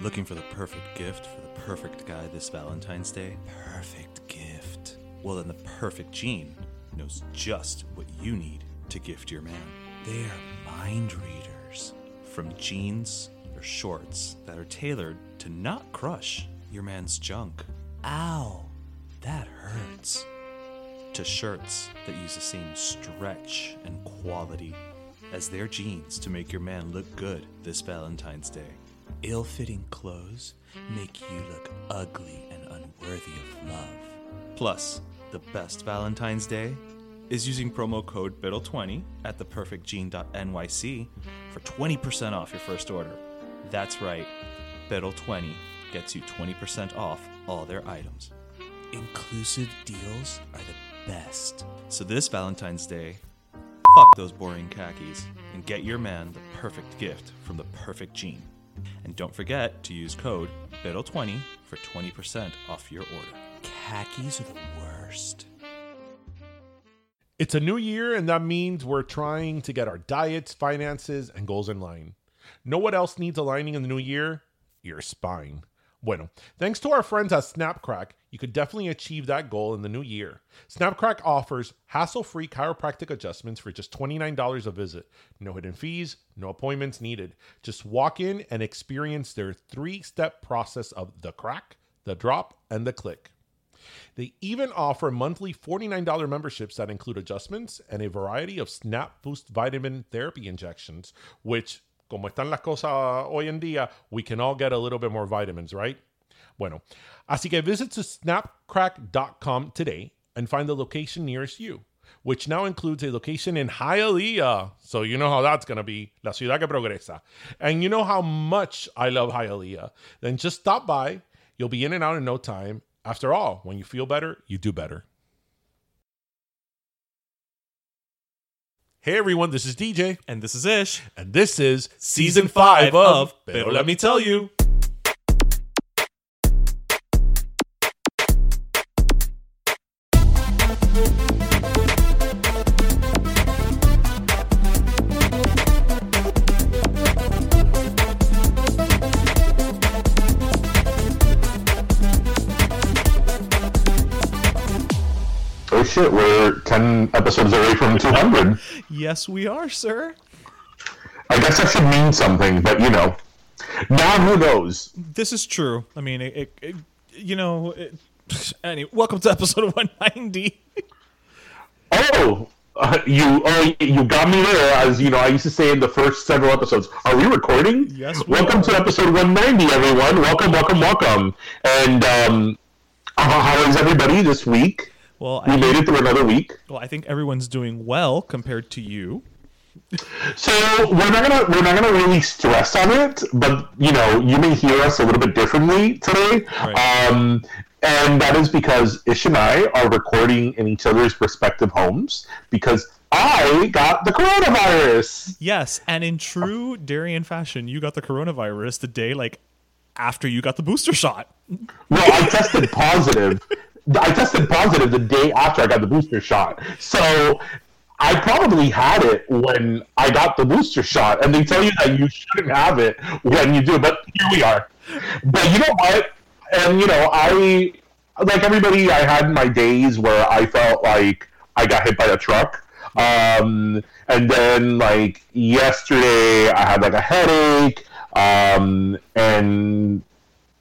Looking for the perfect gift for the perfect guy this Valentine's Day? Perfect gift. Well, then the Perfect Jean knows just what you need to gift your man. They are mind readers. From jeans or shorts that are tailored to not crush your man's junk. Ow, that hurts. To shirts that use the same stretch and quality as their jeans to make your man look good this Valentine's Day. Ill fitting clothes make you look ugly and unworthy of love. Plus, the best Valentine's Day is using promo code BIDDLE20 at theperfectjean.nyc for 20% off your first order. That's right, BIDDLE20 gets you 20% off all their items. Inclusive deals are the best. So this Valentine's Day, fuck those boring khakis and get your man the perfect gift from the Perfect Jean. And don't forget to use code BIDDLE20 for 20% off your order. Khakis are the worst. It's a new year, and that means we're trying to get our diets, finances, and goals in line. Know what else needs aligning in the new year? Your spine. Bueno, thanks to our friends at Snapcrack, you could definitely achieve that goal in the new year. Snapcrack offers hassle free chiropractic adjustments for just $29 a visit. No hidden fees, no appointments needed. Just walk in and experience their three step process of the crack, the drop, and the click. They even offer monthly $49 memberships that include adjustments and a variety of Snap Boost vitamin therapy injections, which, como están las cosas hoy en día, we can all get a little bit more vitamins, right? Bueno, así que visit to snapcrack.com today and find the location nearest you, which now includes a location in Hialeah. So you know how that's going to be, la ciudad que progresa. And you know how much I love Hialeah. Then just stop by. You'll be in and out in no time. After all, when you feel better, you do better. Hey everyone, this is DJ, And this is Ish. and this is season five of Pero Let Me Tell You. 10 episodes away from 200. Yes, we are, sir. I guess that should mean something, but you know. Now who knows? This is true. I mean, it, it, it you know, it, anyway, welcome to episode 190. Oh, uh, you oh, you got me there. As you know, I used to say in the first several episodes. Are we recording? Yes, we Welcome are. to episode 190, everyone. Welcome, welcome, welcome. And um, how is everybody this week? Well, We I, made it through another week. well, I think everyone's doing well compared to you. So we're not gonna we're not gonna really stress on it, but you know you may hear us a little bit differently today, Right. um, and that is because Ish and I are recording in each other's respective homes because I got the coronavirus. Yes, and in true Darian fashion, you got the coronavirus the day like after you got the booster shot. Well, I tested positive. I tested positive the day after I got the booster shot. So I probably had it when I got the booster shot, and they tell you that you shouldn't have it when you do. But here we are. But you know what? And you know, I like everybody. I had my days where I felt like I got hit by a truck. Um, and then like yesterday, I had like a headache. Um, and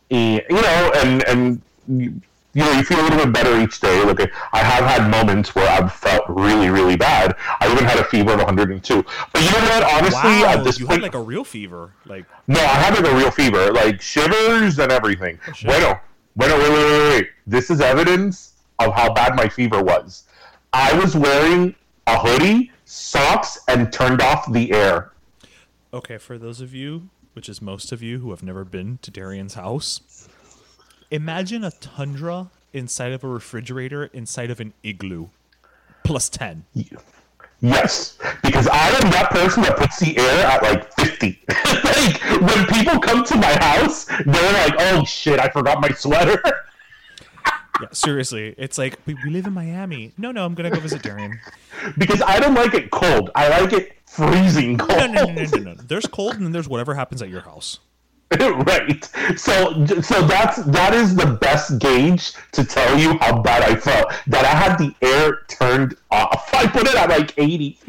you know, and and you know, you feel a little bit better each day. Like I have had moments where I've felt really, really bad. I even had a fever of 102. But you know what? Honestly, wow, at this you point, had like a real fever. Like no, I had like a real fever, like shivers and everything. Oh, bueno, bueno, wait, wait, wait, wait. This is evidence of how bad my fever was. I was wearing a hoodie, socks, and turned off the air. Okay, for those of you, which is most of you who have never been to Darian's house, imagine a tundra inside of a refrigerator inside of an igloo. Plus 10. Yes, because I am that person that puts the air at like 50. like, when people come to my house, they're like, oh shit, I forgot my sweater. Yeah, seriously. It's like, we, we live in Miami. No, no, I'm going to go visit Darian. because I don't like it cold. I like it freezing cold. No, no, no, no, no, no. There's cold and then there's whatever happens at your house. right. So so that's that is the best gauge to tell you how bad I felt. That I had the air turned off. I put it at like 80.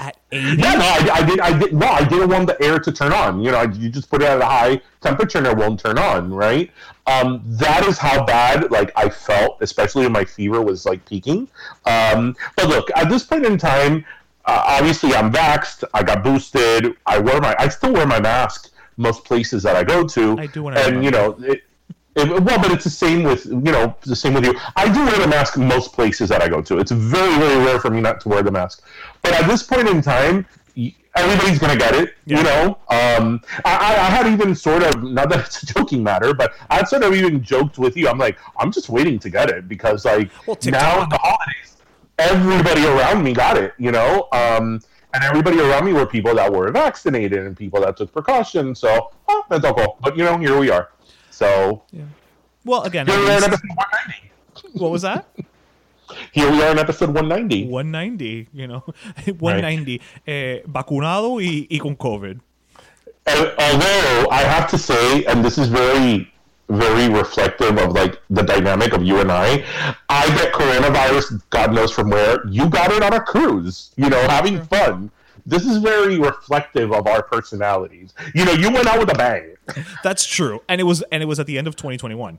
At 80? Yeah, no, I, I did. I did. No, I didn't want the air to turn on. You know, you just put it at a high temperature and it won't turn on, right? Um, that is how bad like I felt, especially when my fever was like peaking. Um, but look, at this point in time, uh, obviously I'm vaxxed. I got boosted. I wear my. I still wear my mask most places that I go to. I do when and you know. It, it, well, but it's the same with you know the same with you. I do wear the mask most places that I go to. It's very very rare for me not to wear the mask. But at this point in time, everybody's gonna get it. You know, um, I, I had even sort of not that it's a joking matter, but I sort of even joked with you. I'm like, I'm just waiting to get it because like Well, now the holidays, everybody around me got it. You know. Um, and everybody around me were people that were vaccinated and people that took precautions. So, oh, that's all cool. But you know, here we are. So yeah. Well, again, here we are in episode 190. what was that? Here we are in episode 190. 190, you know, 190. Eh, vacunado y, y con COVID. And although I have to say, and this is very, very reflective of like the dynamic of you and I, I get coronavirus, God knows from where. You got it on a cruise, you know, having mm-hmm. fun. This is very reflective of our personalities. You know, you went out with a bang. That's true, and it was and it was at the end of 2021.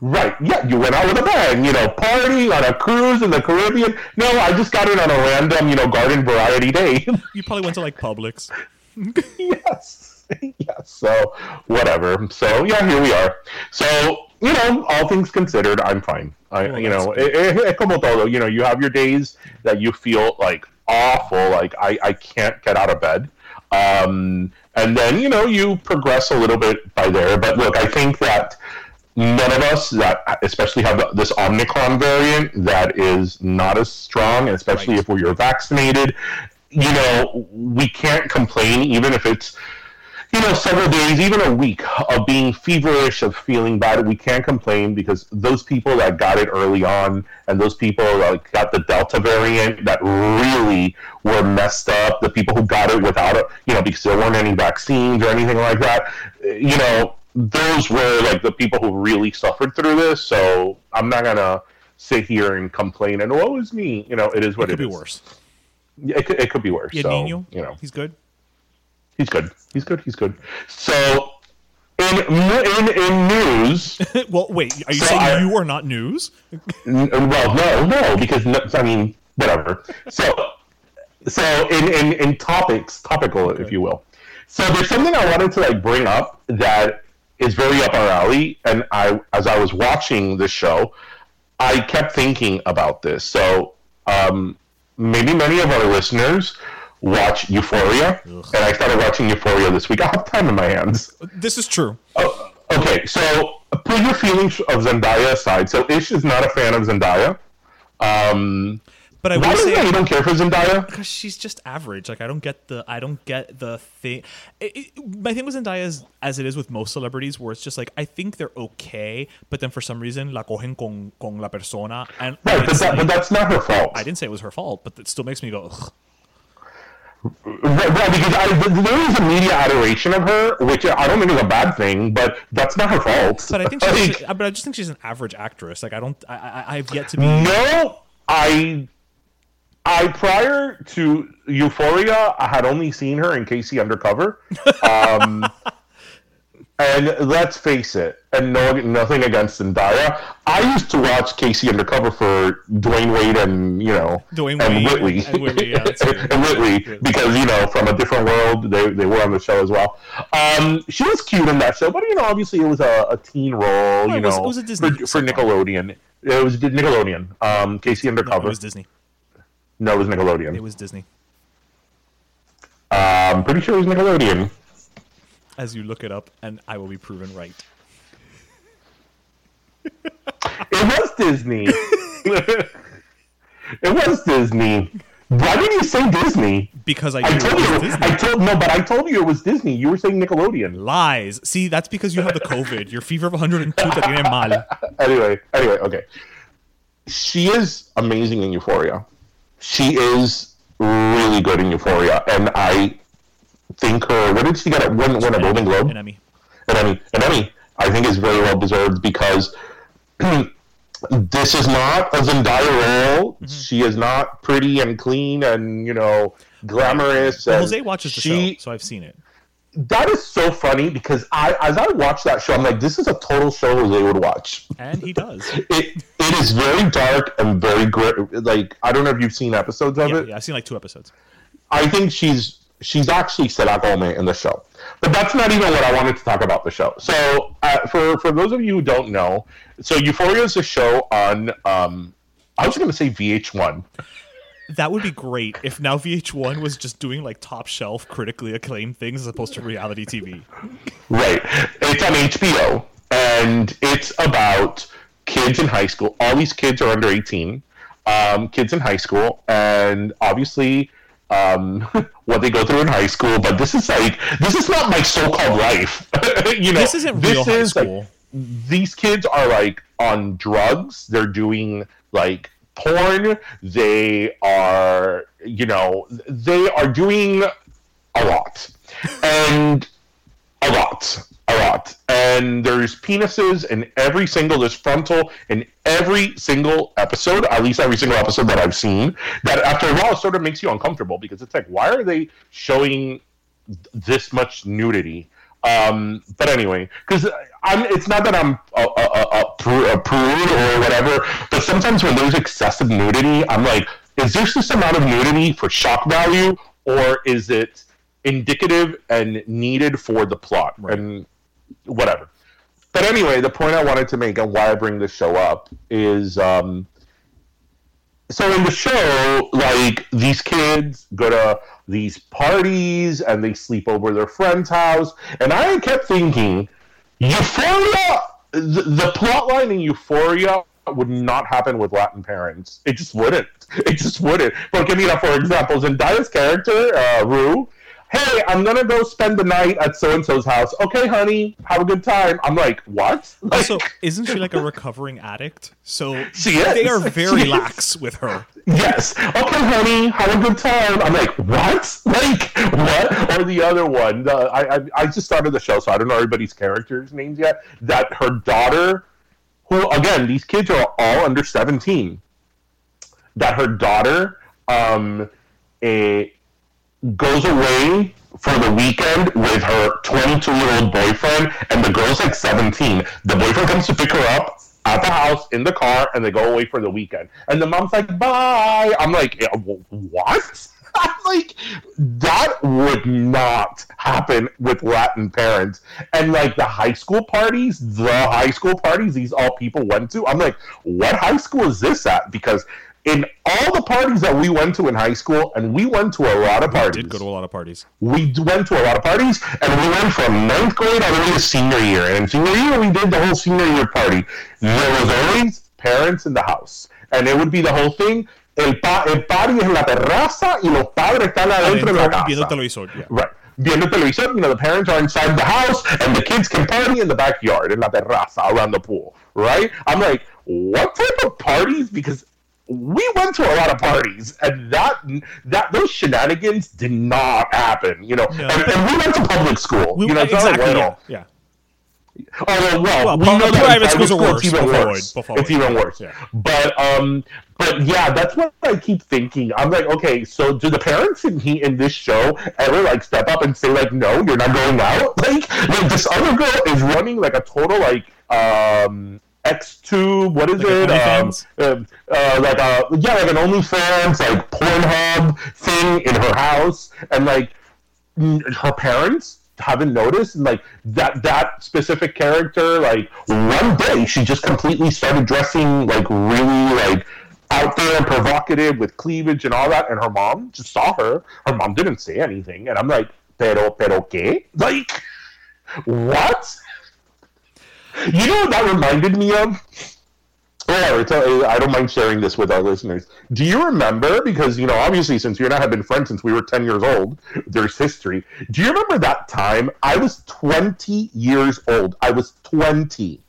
Right. Yeah, you went out with a bang, you know, party on a cruise in the Caribbean. No, I just got it on a random, you know, garden variety day. You probably went to like Publix. yes. yes. So, whatever. So, yeah, here we are. So, you know, all things considered, I'm fine. I, Well, you know, eh, eh, como todo, you know, you have your days that you feel like awful, like I, I can't get out of bed. Um, and then, you know, you progress a little bit by there. But look, I think that none of us that especially have this omicron variant that is not as strong especially Right. if we're vaccinated you know we can't complain even if it's you know several days even a week of being feverish of feeling bad we can't complain because those people that got it early on and those people that got the delta variant that really were messed up the people who got it without it you know because there weren't any vaccines or anything like that you know those were like the people who really suffered through this so i'm not gonna sit here and complain and oh, woe is me you know it is what It it could be worse. Yeah, it could, it could be worse. Yeah, so, Nino, you know, he's good. He's good. He's good. He's good. So, in in, in news, well, wait, are you So saying I- you are not news? n- well, no, no, because no, I mean, whatever. So, so in in, in topics, topical, if you will. So there's something I wanted to like bring up that is very up our alley, and I, as I was watching this show, I kept thinking about this. So, um, maybe many of our listeners watch Euphoria, and I started watching Euphoria this week. I have time in my hands. This is true. Oh, okay, so put your feelings of Zendaya aside. So Ish is not a fan of Zendaya. Um, But I Why is that say you don't care for Zendaya? because she's just average. Like I don't get the I don't get the thing. It, it, my thing with Zendaya is as it is with most celebrities, where it's just like I think they're okay, but then for some reason la cogen con con la persona, and Right, but, that, like- but that's not her fault. I didn't say it was her fault, but it still makes me go. Ugh. Right, right, because I, there is a media adoration of her, which I don't think is a bad thing, but that's not her fault. But I think she's, Like, but I just think she's an average actress. Like I don't, I, I I've yet to be. no, I, I prior to Euphoria, I had only seen her in K.C. Undercover. Um, and let's face it, and no, nothing against Zendaya. I used to watch K.C. Undercover for Dwayne Wayne and you know Dwayne and Wade Whitley, and Whitley, yeah, and Whitley because you know from a different world they, they were on the show as well. Um, she was cute in that show, but you know obviously it was a, a teen role. you it was- know it was a Disney for, for. Nickelodeon. It was Nickelodeon. Um, K.C. No, Undercover. it was Disney. No, it was Nickelodeon. It was Disney. I'm pretty sure it was Nickelodeon. As you look it up, and I will be proven right. It was Disney. it was Disney. Why did you say Disney? Because I, I told you. Disney. I told no, but I told you it was Disney. You were saying Nickelodeon. Lies. See, that's because you have the COVID. Your fever of 102 te tiene mal. Anyway, anyway, okay. She is amazing in Euphoria. She is really good in Euphoria, and I think her. What did she get? Win, win a Golden Globe? An Emmy. an Emmy. An Emmy, I think, is very well deserved because this is not a Zendaya role. Mm-hmm. She is not pretty and clean and you know glamorous. Well, and Jose watches the she, show, so I've seen it. That is so funny because I, as I watch that show, I'm like, this is a total show Jose would watch. And he does. It it is very dark and very grit. Like I don't know if you've seen episodes of Yeah, it. yeah, I've seen like two episodes. I think she's she's actually Sarah Gomez in the show. But that's not even what I wanted to talk about the show. So uh, for for those of you who don't know, so Euphoria is a show on um, I was going to say VH1. That would be great if now VH1 was just doing like top shelf, critically acclaimed things as opposed to reality TV. Right. It's on HBO and it's about kids in high school. All these kids are under 18. Um, kids in high school and obviously um, what they go through in high school, but this is like this is not my so-called life. you know, This isn't real high is, like, school. these kids are like on drugs. They're doing like porn. They are, you know, they are doing a lot. And a lot. A lot. And there's penises in every single, there's frontal in every single episode, at least every single episode that I've seen, that after a while sort of makes you uncomfortable because it's like, why are they showing this much nudity? Um, but anyway, because I'm, it's not that I'm a, a, a, a, prude, or whatever, but sometimes when there's excessive nudity, I'm like, is this this amount of nudity for shock value, or is it indicative and needed for the plot and whatever? But anyway, the point I wanted to make and why I bring this show up is um, so in the show, like these kids go to these parties and they sleep over their friend's house, and I kept thinking, Euphoria, the, the plot line in Euphoria would not happen with Latin parents. It just wouldn't. It just wouldn't. But give me that for example, Zendaya's character, uh, Rue. Hey, I'm gonna go spend the night at so and so's house. Okay, honey, have a good time. I'm like, what? Like, Also, isn't she like a recovering addict? So She is. they are very She is. lax with her. Yes. Okay, honey, have a good time. I'm like, what? Like, what? Or the other one. The, I, I I just started the show, so I don't know everybody's characters' names yet. That her daughter, who again, these kids are all under 17. That her daughter, um, a goes away for the weekend with her 22 year old boyfriend, and the girl's like 17. The boyfriend comes to pick her up at the house in the car, and they go away for the weekend. And the mom's like, bye. I'm like, what? I'm like, that would not happen with Latin parents. And like the high school parties, the high school parties these all people went to, I'm like, what high school is this at? Because in all the parties that we went to in high school, and we went to a lot of parties. Did go to a lot of parties. we went to a lot of parties, and we went from ninth grade all the way to senior year. And in senior year, we did the whole senior year party. There was always parents in the house, and it would be the whole thing. el, pa el party es en la terraza y los padres están adentro de la casa. viendo televisor. Yeah. Right. Viendo you know, the parents are inside the house and the kids can party in the backyard, in la terraza, around the pool, right? I'm like, what type of parties? Because we went to a lot of parties and that that those shenanigans did not happen, you know. No. And, and we went to public school. We, you know, not like Yeah. all- yeah. Oh well, Well, we know private in schools are worse, It's even before worse. before it's even worse. yeah. But um, but yeah, that's what I keep thinking. I'm like, okay, so do the parents in he in this show ever like step up and say like, no, you're not going out? Like, like this other girl is running like a total like um. X2, what is Like it? Um, uh, uh, like a yeah, like an OnlyFans, like Pornhub thing in her house, and like n- her parents haven't noticed and like that that specific character like one day she just completely started dressing like really like out there and provocative with cleavage and all that. And her mom just saw her. Her mom didn't say anything. And i'm like pero pero que like what you know what that reminded me of I don't mind sharing this with our listeners. Do you remember? Because you know, obviously, since you and I have been friends since we were ten years old, there's history. Do you remember that time? I was twenty years old. I was twenty.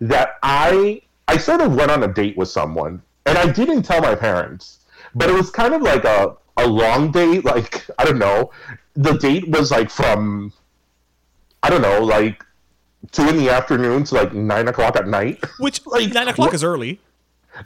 That I I sort of went on a date with someone, and I didn't tell my parents, but it was kind of like a a long date. Like I don't know. The date was like from I don't know, like two in the afternoon to like nine o'clock at night. Which Like, nine o'clock what- is early.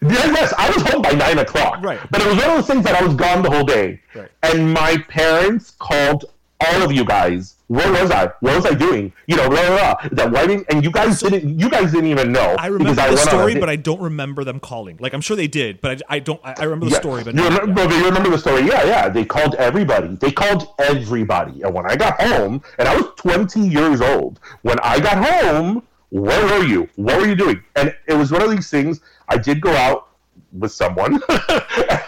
Yes, I was home by nine o'clock. Right. But it was one of those things that I was gone the whole day. Right. And my parents called all of you guys. Where was I? What was I doing? You know, blah blah blah. That why didn't and you guys didn't you guys didn't even know. I remember the went story, but I don't remember them calling. Like I'm sure they did, but I, I don't. I, I remember the Yeah. story, but you not, remember, but you remember the story? Yeah, yeah. They called everybody. They called everybody. And when I got home, and I was 20 years old, when I got home, where were you? What were you doing? And it was one of these things. I did go out with someone,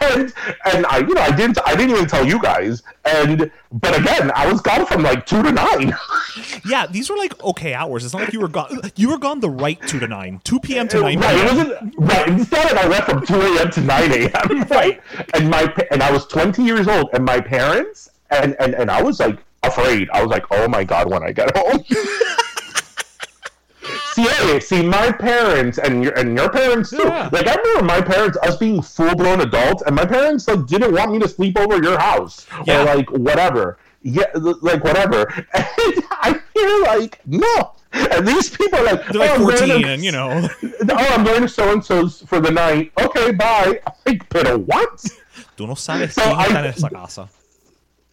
and and I, you know, I didn't, I didn't even tell you guys. And but again, I was gone from like two to nine. yeah, these were like okay hours. It's not like you were gone. You were gone the right two to nine, two p.m. to nine Right, it wasn't right. Instead, I went from two a.m. to nine a.m. Right, and my and I was twenty years old, and my parents and and and I was like afraid. I was like, oh my god, when I get home. See, see, my parents and your and your parents too. Yeah. Like I remember my parents, us being full blown adults, and my parents like didn't want me to sleep over your house Yeah. or like whatever. Yeah, like whatever. And I feel like no. And these people are like, They're like "Oh, I'm going to- you know, oh, I'm going to so and so's for the night. Okay, bye. I'm like, pero what? tú no sabes So quién I- está en esa casa.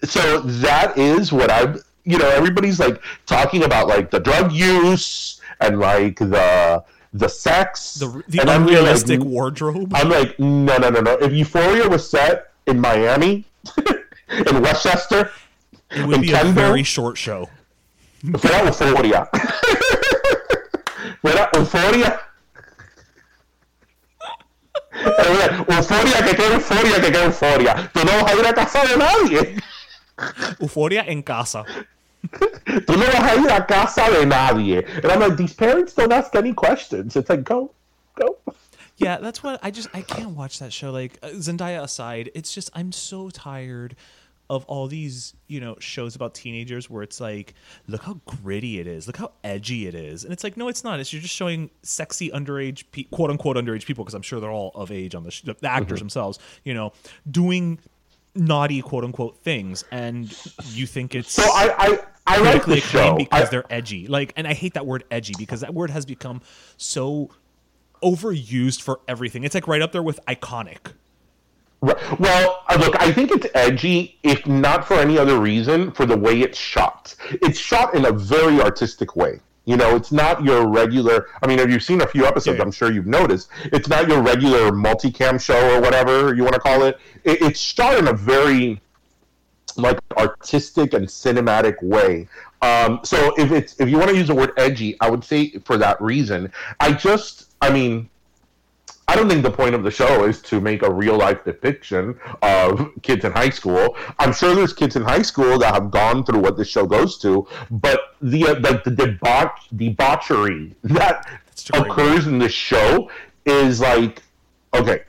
So that is what I'm. You know, everybody's like talking about like the drug use and like the the sex. The, the and I'm like, unrealistic wardrobe. I'm like, no, no, no, no. If Euphoria was set in Miami, in Westchester, It would be a very short show. fuera Euphoria. fuera Euphoria. Euforia, que quede euforia, que quede euforia. Tú no vas a ir a casa de nadie. Euphoria en casa. Tú no vas a ir a casa de nadie. And I'm like, these parents don't ask any questions. It's like, go, go. Yeah, that's what I just I can't watch that show. Like uh, Zendaya aside, it's just I'm so tired of all these you know shows about teenagers where it's like, look how gritty it is, look how edgy it is, and it's like, no, it's not. It's you're just showing sexy underage, pe- quote unquote underage people because I'm sure they're all of age on the, sh- the actors themselves, you know, doing naughty quote unquote things, and you think it's So I, I, I like the show. because I- they're edgy. Like, and I hate that word edgy because that word has become so overused for everything. It's like right up there with iconic. Right. Well, uh, look, I think it's edgy, if not for any other reason, for the way it's shot. It's shot in a very artistic way. You know, it's not your regular. I mean, if you've seen a few episodes, Yeah. I'm sure you've noticed. It's not your regular multicam show or whatever you want to call it. it. It's shot in a very like artistic and cinematic way. Um, so if it's if you want to use the word edgy, I would say for that reason. I just, I mean, I don't think the point of the show is to make a real life depiction of kids in high school. I'm sure there's kids in high school that have gone through what this show goes to, but the uh, like the debauch debauchery that occurs in this show is like okay.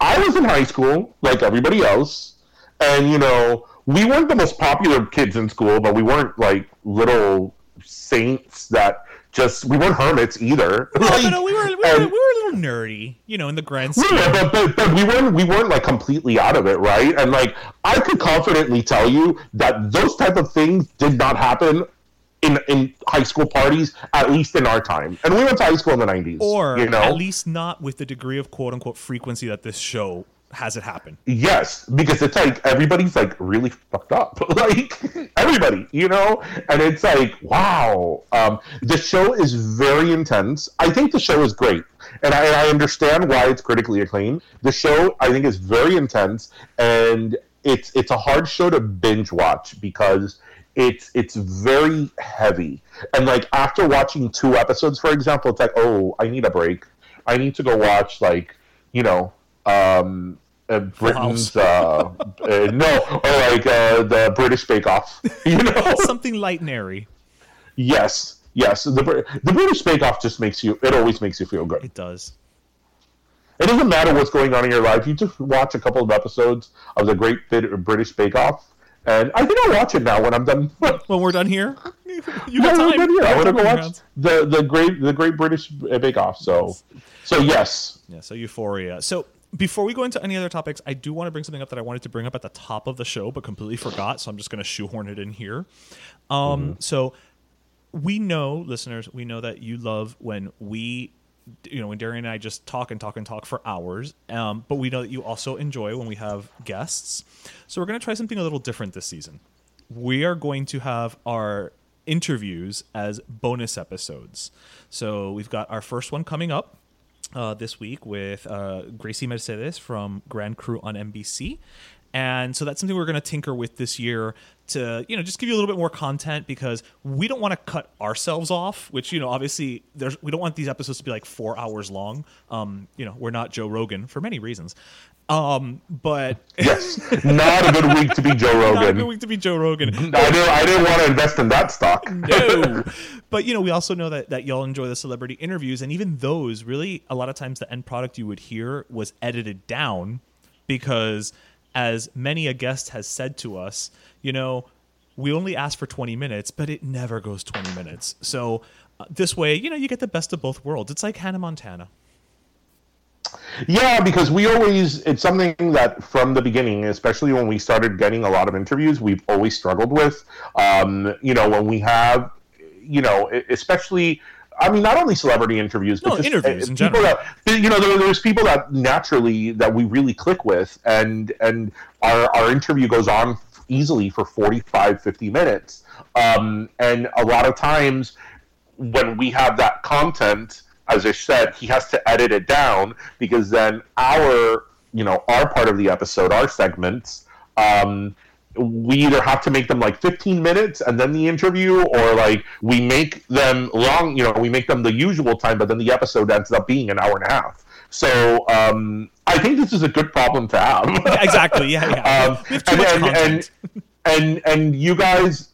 I was in high school like everybody else, and you know we weren't the most popular kids in school, but we weren't like little saints that just we weren't hermits either. No, Like, no, we were we were, and- we were a little nerdy, you know, in the grand scheme. yeah, but, but, but we weren't we weren't like completely out of it, right? And like I could confidently tell you that those type of things did not happen in in high school parties, at least in our time. And we went to high school in the nineties, or you know, at least not with the degree of quote unquote frequency that this show has it happen. Yes, because it's like everybody's like really fucked up, like everybody, you know, and it's like wow. Um, the show is very intense. I think the show is great, and I, I understand why it's critically acclaimed. The show I think is very intense, and it's it's a hard show to binge watch because it's it's very heavy. And like after watching two episodes, for example, it's like oh, I need a break. I need to go watch like you know um, uh, Britain's uh, uh, no, or like uh, the British Bake Off. You know, Something light and airy. yes, yes. The the British Bake Off just makes you. It always makes you feel good. It does. It doesn't matter what's going on in your life. You just watch a couple of episodes of the Great British Bake Off, and I think I'll watch it now when I'm done. When we're done here, you Yeah, got time. yeah, You got I want to go watch the the great the Great British Bake Off. So, so yes, Yeah, so Euphoria. So before we go into any other topics, I do want to bring something up that I wanted to bring up at the top of the show, but completely forgot. So I'm just going to shoehorn it in here. Um, So we know, listeners, we know that you love when we, you know, when Darian and I just talk and talk and talk for hours. Um, but we know that you also enjoy when we have guests. So we're going to try something a little different this season. We are going to have our interviews as bonus episodes. So we've got our first one coming up uh, this week with uh, Grasie Mercedes from Grand Crew on NBC. And so that's something we're going to tinker with this year to, you know, just give you a little bit more content because we don't want to cut ourselves off, which, you know, obviously there's, we don't want these episodes to be like four hours long. Um, you know, we're not Joe Rogan for many reasons. Um, but yes, not a good week to be Joe Rogan. not a good week to be Joe Rogan. I didn't I didn't want to invest in that stock. no. But you know, we also know that that y'all enjoy the celebrity interviews, and even those, really, a lot of times the end product you would hear was edited down because, as many a guest has said to us, you know, we only ask for twenty minutes, but it never goes twenty minutes. So uh, this way, you know, you get the best of both worlds. It's like Hannah Montana. Yeah, because we always, it's something that from the beginning, especially when we started getting a lot of interviews, we've always struggled with. Um, you know, when we have, you know, especially, I mean, not only celebrity interviews, but No, just interviews uh, in people general. that, you know, there, there's people that naturally that we really click with, and and our, our interview goes on easily for 45, 50 minutes. Um, and a lot of times, when we have that content, as I said, he has to edit it down because then our, you know, our part of the episode, our segments, um, we either have to make them like 15 minutes and then the interview, or like we make them long, you know, we make them the usual time, but then the episode ends up being an hour and a half. So um, I think this is a good problem to have. exactly. Yeah. Yeah. Um, we have too and, much and, content. and, and and you guys,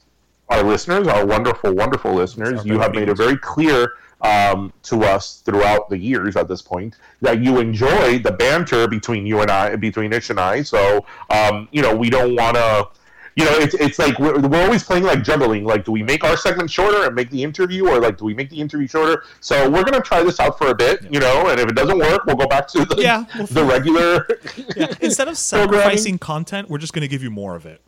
our listeners, our wonderful, wonderful listeners, Our you have made it very clear um, to us throughout the years at this point that you enjoy the banter between you and I, between Ish and I. So um, you know, we don't want to. You know, it's, it's like we're, we're always playing like juggling. Like, do we make our segment shorter and make the interview, or like, do we make the interview shorter? So we're gonna try this out for a bit, you know, and if it doesn't work, we'll go back to the, Yeah, we'll the regular. yeah. Instead of sacrificing content, we're just going to give you more of it.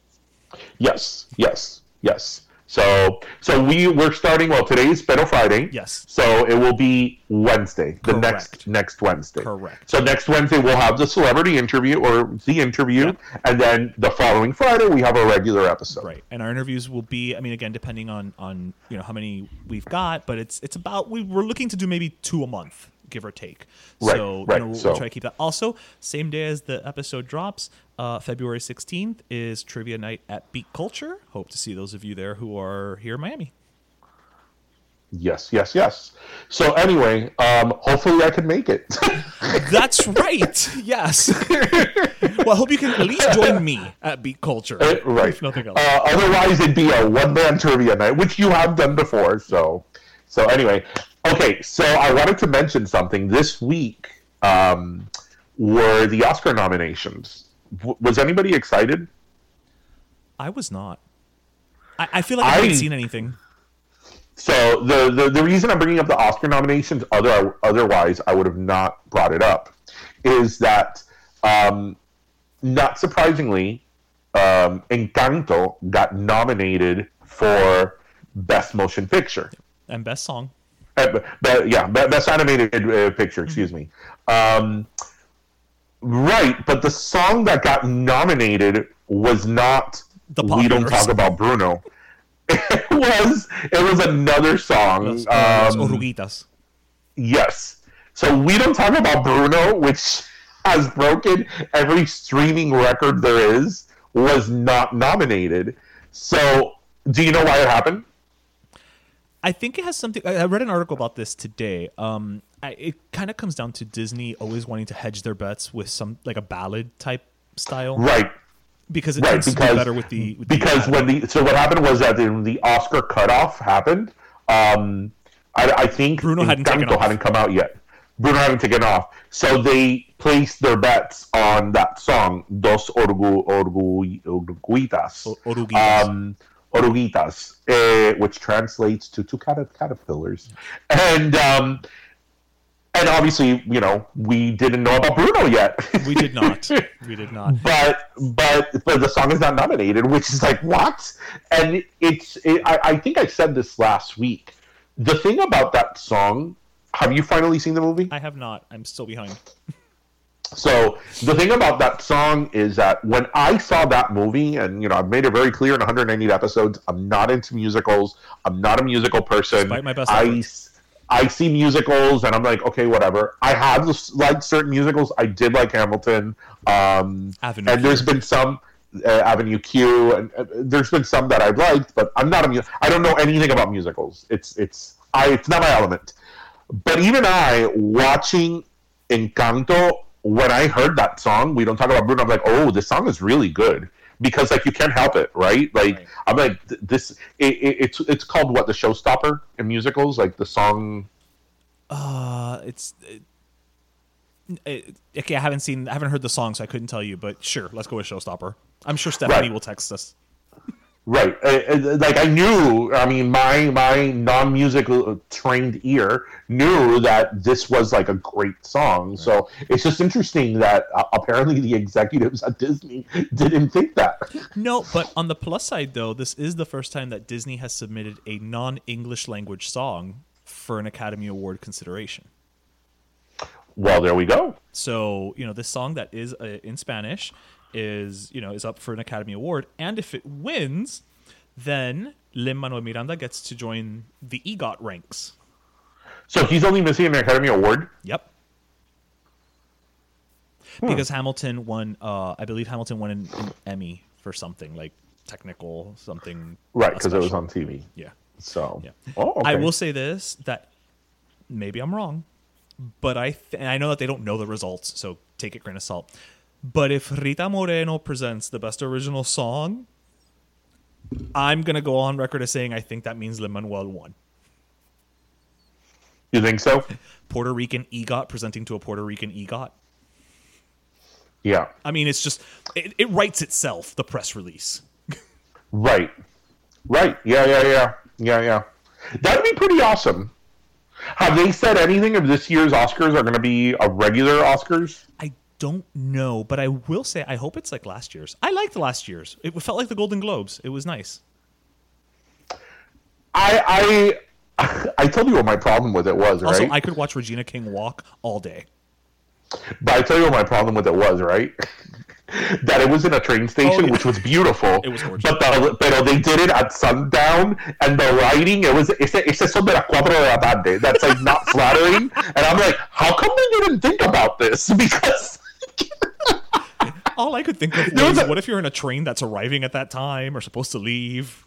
Yes, yes, yes. So, so we we're starting. Well, today's Beto Friday. Yes. So it will be Wednesday, the next Correct. next Wednesday. Correct. So next Wednesday we'll have the celebrity interview or the interview, and then the following Friday we have a regular episode. Right, and our interviews will be. I mean, again, depending on on you know how many we've got, but it's it's about we, we're looking to do maybe two a month, give or take. Right, so right, you know, we'll, so- we'll try to keep that. Also, same day as the episode drops, uh, February sixteenth is trivia night at Beat Culture. Hope to see those of you there who are here in Miami. Yes, yes, yes. So anyway, um, hopefully I can make it. That's right. Yes. well, I hope you can at least join me at Beat Culture. right. If nothing else. Uh, otherwise, it'd be a one-man trivia night, which you have done before. So, so anyway, okay. So I wanted to mention something this week. Um, were the Oscar nominations. W- was anybody excited? I was not. I, I feel like I, I- haven't seen anything. So the, the the reason I'm bringing up the Oscar nominations, other otherwise I would have not brought it up, is that um, not surprisingly, um, Encanto got nominated for Best Motion Picture. And best song. Uh, but, but yeah, be- best animated uh, picture. Excuse me. Um, right, but the song that got nominated was not The "We Don't Talk. About Bruno." It was it was another song. Los, Um, Oruguitas. yes, so "We Don't Talk About Bruno," which has broken every streaming record there is, was not nominated. So, do you know why it happened? I think it has something. I I read an article about this today. Um, I, it kind of comes down to Disney always wanting to hedge their bets with some like a ballad type style, Right. Because it right because be better with the with the because when the so what happened was that when the Oscar cutoff happened, um, I, I think Bruno hadn't taken off. hadn't come out yet. Bruno hadn't taken off, so they placed their bets on that song "Dos Orgu, Orgu, Orguitas," O- Oruguitas. um, Oruguitas, eh, which translates to two cat- caterpillars, and um, and obviously, you know, we didn't know about Bruno yet. we did not, we did not. but but but the song is not nominated, which is like what? And it's it, I, I think I said this last week. The thing about that song, have you finally seen the movie? I have not. I'm still behind. So the thing about that song is that when I saw that movie, and you know, I've made it very clear in 190 episodes, I'm not into musicals. I'm not a musical person. Despite my best I efforts. I see musicals, and I'm like, okay, whatever. I have liked certain musicals. I did like Hamilton. Um, Avenue and Q. there's been some uh, Avenue Q, and uh, there's been some that I've liked, but I'm not a mu- I don't know anything about musicals. It's it's I it's not my element. But even I watching Encanto, when I heard that song, we don't talk about Bruno. I'm like, oh, this song is really good because like you can't help it, right? Like Right. I'm like this. It, it, it's it's called what the showstopper in musicals, like the song. Uh, it's. It, it, okay, I haven't seen, I haven't heard the song, so I couldn't tell you. But sure, let's go with Showstopper. I'm sure Stephanie Right. will text us. Right, uh, uh, like I knew. I mean, my my non-musical trained ear knew that this was like a great song. So it's just interesting that uh, apparently the executives at Disney didn't think that. No, but on the plus side, though, this is the first time that Disney has submitted a non-English language song for an Academy Award consideration. Well, there we go. So you know, this song that is uh, in Spanish is you know is up for an Academy Award, and if it wins, then Lin Manuel Miranda gets to join the EGOT ranks. So he's only missing an Academy Award. Yep. Hmm. Because Hamilton won, uh, I believe Hamilton won an, an Emmy for something like technical something. Right, because it was on TV. Yeah. So, Yeah. oh, okay. I will say this that maybe I'm wrong, but I th- and I know that they don't know the results, so take it grain of salt. But if Rita Moreno presents the best original song, I'm gonna go on record as saying I think that means Lin Manuel won. You think so? Puerto Rican EGOT presenting to a Puerto Rican EGOT. Yeah. I mean, it's just it, it writes itself. The press release. Right. Right. Yeah. Yeah. Yeah. Yeah. Yeah. That'd be pretty awesome. Have they said anything of this year's Oscars are going to be a regular Oscars? I don't know, but I will say I hope it's like last year's. I liked last year's. It felt like the Golden Globes. It was nice. I I I told you what my problem with it was, Also, right? I could watch Regina King walk all day. But I tell you what my problem with it was, right? that it was in a train oh, station, Oh, yeah. which was beautiful. It was gorgeous. But the, but they did it at sundown, and the lighting it was it's it's son de las cuatro de la tarde. That's like not flattering. And I'm like, how come they didn't think about this? Because All I could think of was was, a- what if you're in a train that's arriving at that time or supposed to leave?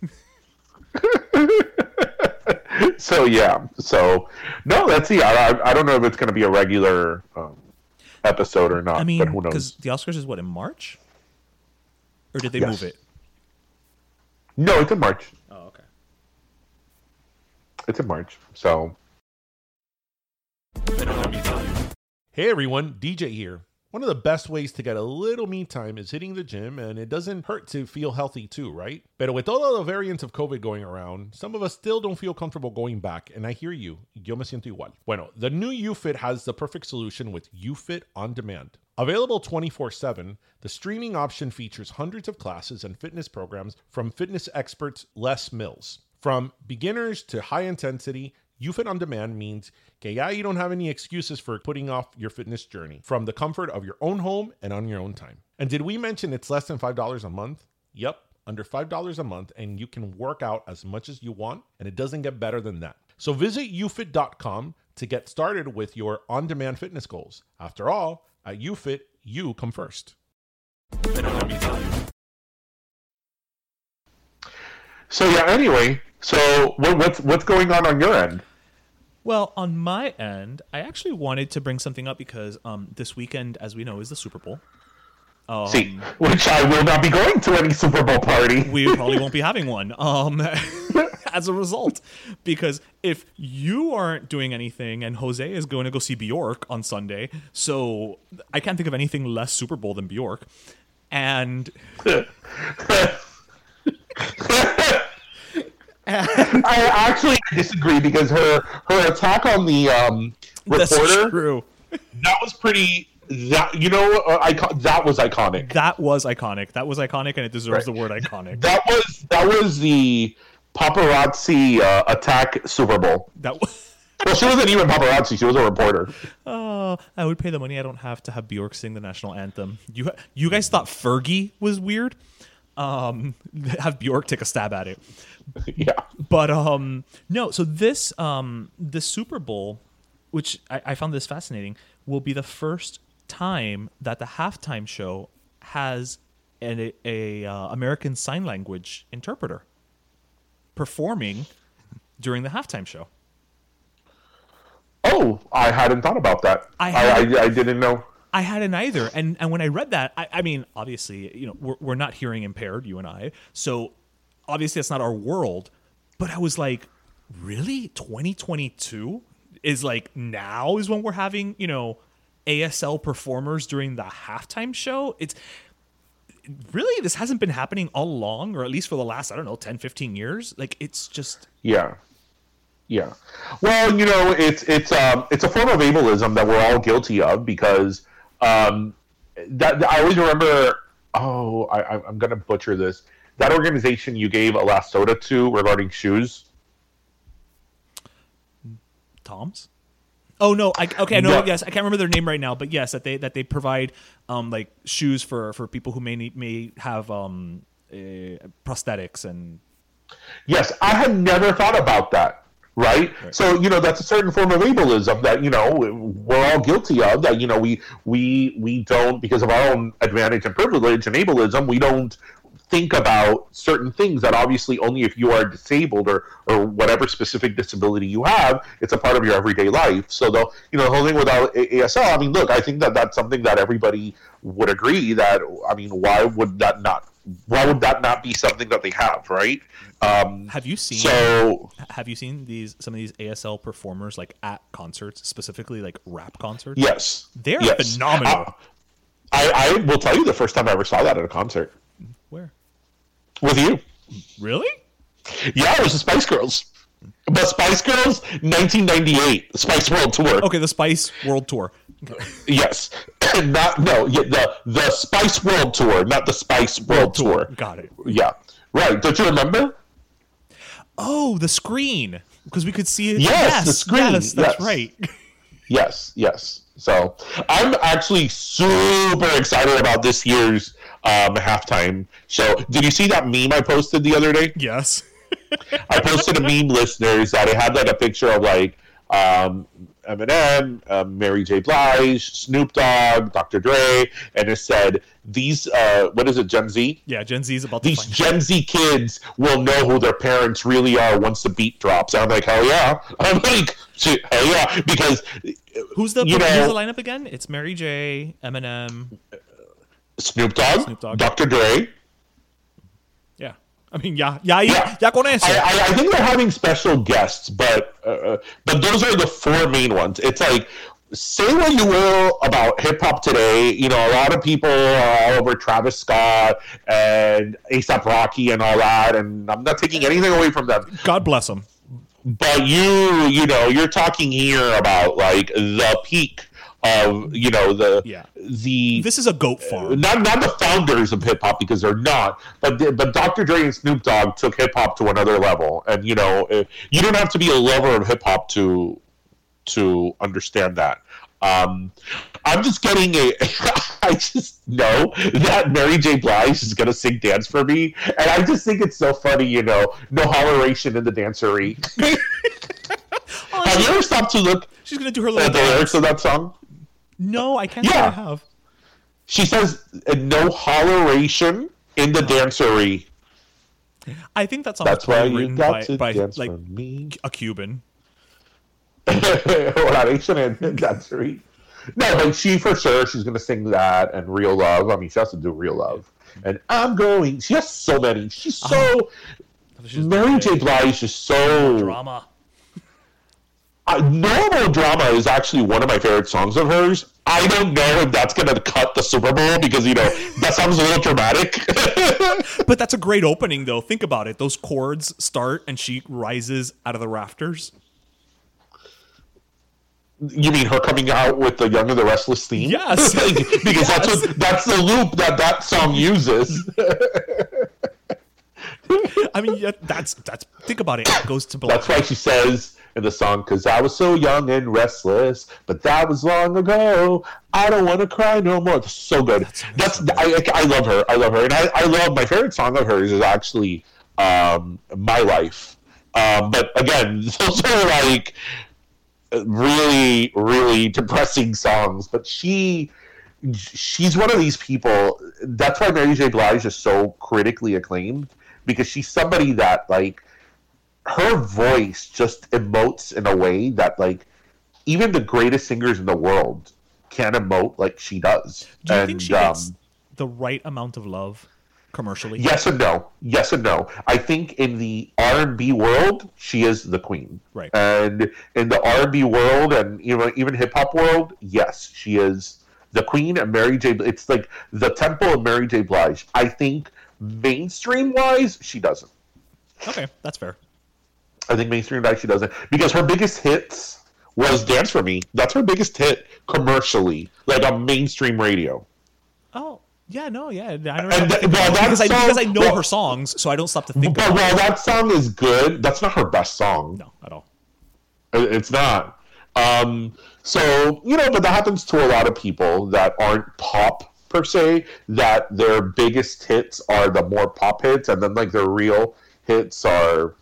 so yeah, so no, let's see. I I, I don't know if it's going to be a regular um, episode or not. I mean, but who because knows? the Oscars is what in March, or did they Yes. move it? No, it's in March. Oh, okay. It's in March. So Hey everyone, DJ here. One of the best ways to get a little me time is hitting the gym, and it doesn't hurt to feel healthy too, right? But with all the variants of COVID going around, some of us still don't feel comfortable going back, and I hear you. Yo me siento igual. Bueno, the new YouFit has the perfect solution with YouFit On Demand. Available 24 7, the streaming option features hundreds of classes and fitness programs from fitness experts Les Mills. From beginners to high intensity, YouFit on demand means que yeah, you don't have any excuses for putting off your fitness journey from the comfort of your own home and on your own time. And did we mention it's less than $5 a month? Yep, under $5 a month, and you can work out as much as you want, and it doesn't get better than that. So visit youfit.com to get started with your on demand fitness goals. After all, at YouFit, you come first. So yeah. Anyway, so what, what's what's going on on your end? Well, on my end, I actually wanted to bring something up because um, this weekend, as we know, is the Super Bowl. Um, See, which I will not be going to any Super Bowl party. we probably won't be having one um, as a result. Because if you aren't doing anything and Jose is going to go see Bjork on Sunday, so I can't think of anything less Super Bowl than Bjork. And I actually disagree because her her attack on the um, that's reporter true. that was pretty. That you know, uh, icon- that was iconic. That was iconic. That was iconic, and it deserves the word iconic. That was that was the paparazzi uh, attack Super Bowl. That was. Well, she wasn't even paparazzi; she was a reporter. Oh, I would pay the money I don't have to have Bjork sing the national anthem. You you guys thought Fergie was weird? Um, have Bjork take a stab at it. yeah, But um, no. So this um, the Super Bowl, which I, I found this fascinating, will be the first time that the halftime show has an, a, a uh, American Sign Language interpreter performing during the halftime show. Oh, I hadn't thought about that. I I, I, I didn't know. I hadn't either, and and when I read that, I, I mean, obviously, you know, we're, we're not hearing impaired, you and I, so obviously that's not our world. But I was like, really, 2022 is like now is when we're having you know ASL performers during the halftime show. It's really this hasn't been happening all along, or at least for the last I don't know 10, 15 years. Like it's just Yeah, yeah. Well, you know, it's it's um it's a form of ableism that we're all guilty of because um that I always remember. Oh, I, I- I'm gonna butcher this. That organization you gave a last soda to regarding shoes. Tom's. Oh no! I, okay, I know. Yeah. Yes, I can't remember their name right now, but yes, that they that they provide um like shoes for for people who may need may have um uh, prosthetics and Yes, I had never thought about that. Right? So you know that's a certain form of ableism that you know we're all guilty of. That you know we we we don't because of our own advantage and privilege and ableism we don't think about certain things that obviously only if you are disabled or or whatever specific disability you have it's a part of your everyday life. So the you know the whole thing without ASL. I mean, look, I think that that's something that everybody would agree that I mean, why would that not? Why would that not be something that they have? Right? Um, have you seen so have you seen these some of these ASL performers like at concerts specifically like rap concerts? Yes, They're yes. phenomenal. I, I will tell you the first time I ever saw that at a concert Where with you. really? Yeah, it was the Spice Girls. But Spice Girls, 1998, Spice World Tour. Okay, the Spice World Tour. Yes, not no, yeah, the the Spice World Tour, not the Spice World, Tour. Got it. Yeah, right. Don't you remember? Oh, the screen because we could see it. Yes, the screen, Yes, that's yes. right. Yes, yes. So I'm actually super excited about this year's um, halftime show. Did you see that meme I posted the other day? yes. I posted a meme, listeners, that it had like a picture of like um, Eminem, um, Mary J. Blige, Snoop Dogg, Dr. Dre, and it said these. Uh, what is it, Gen Z? Yeah, Gen Z is about These Gen Z kids will know who their parents really are once the beat drops. I'm like, hell yeah! I'm like, hell yeah! Because Who's the you who's know- the lineup again? It's Mary J, Eminem. Snoop Dogg, Snoop Dogg. Dr. Dre. Yeah. I mean, ya, ya, Yeah. ya con eso. I, I, I think they're having special guests, but uh, but those are the four main ones. It's like say what you will about hip hop today. You know, a lot of people are all over Travis Scott and ASAP Rocky and all that, and I'm not taking anything away from them. God bless them. But you, you know, you're talking here about like the peak of you know the Yeah. the This is a goat farm. not not the founders of hip hop because they're not, but the, but Dr. Dre and Snoop Dogg took hip hop to another level, and you know eh, you don't have to be a lover of hip hop to to understand that. Um, I'm just getting a. I just know that Mary J. Blige is gonna sing "Dance for Me," and I just think it's so funny. You know, no holleration in the dancery. have you ever stopped to look She's gonna do her at little the lyrics of that song? No, I can't say Yeah. I have. She says uh, no holleration in the dancery. I think that's That's why you got by, to by dance like for me. a Cuban. Holleration in dancery. No, like she for sure she's gonna sing that and real love. I mean, she has to do real love. And I'm going. She has so many. She's so. she's Mary J. Blige is so Drama. Uh, No More Drama is actually one of my favorite songs of hers. I don't know if that's going to cut the Super Bowl because, you know, that sounds a little dramatic. But that's a great opening, though. Think about it. Those chords start, and she rises out of the rafters. you mean her coming out with the Young and the Restless theme? Yes. Like, because that's what, that's the loop that that song uses. I mean, yeah, that's that's. Think about it. It goes to black. That's why she says in the song, "Cause I was so young and restless, but that was long ago. I don't want to cry no more." That's so good. That's I, I, I love her. I love her, and I, I love my favorite song of hers is actually um, "My Life." Um, but again, those are like really, really depressing songs. But she, she's one of these people. That's why Mary J. Blige is so critically acclaimed because she's somebody that like her voice just emotes in a way that like even the greatest singers in the world can't emote like she does. Do you and think she um, gets the right amount of love commercially? yes and no, yes and no. I think in the R and B world, she is the queen. Right. And in the R and B world, and even even hip hop world, yes, she is the queen. And Mary J. It's like the temple of Mary J. Blige. I think mainstream wise, she doesn't. Okay, that's fair. I think mainstream she doesn't because her biggest hits was "Dance for Me." That's her biggest hit commercially, like on mainstream radio. Oh, yeah, no, yeah. I know. And th- well, that because, I, because I know well- her songs, so I don't stop to think But while that song is good, that's not her best song. No, at all. It's not. Um, so you know, but that happens to a lot of people that aren't pop per se. That their biggest hits are the more pop hits, and then like their real hits are,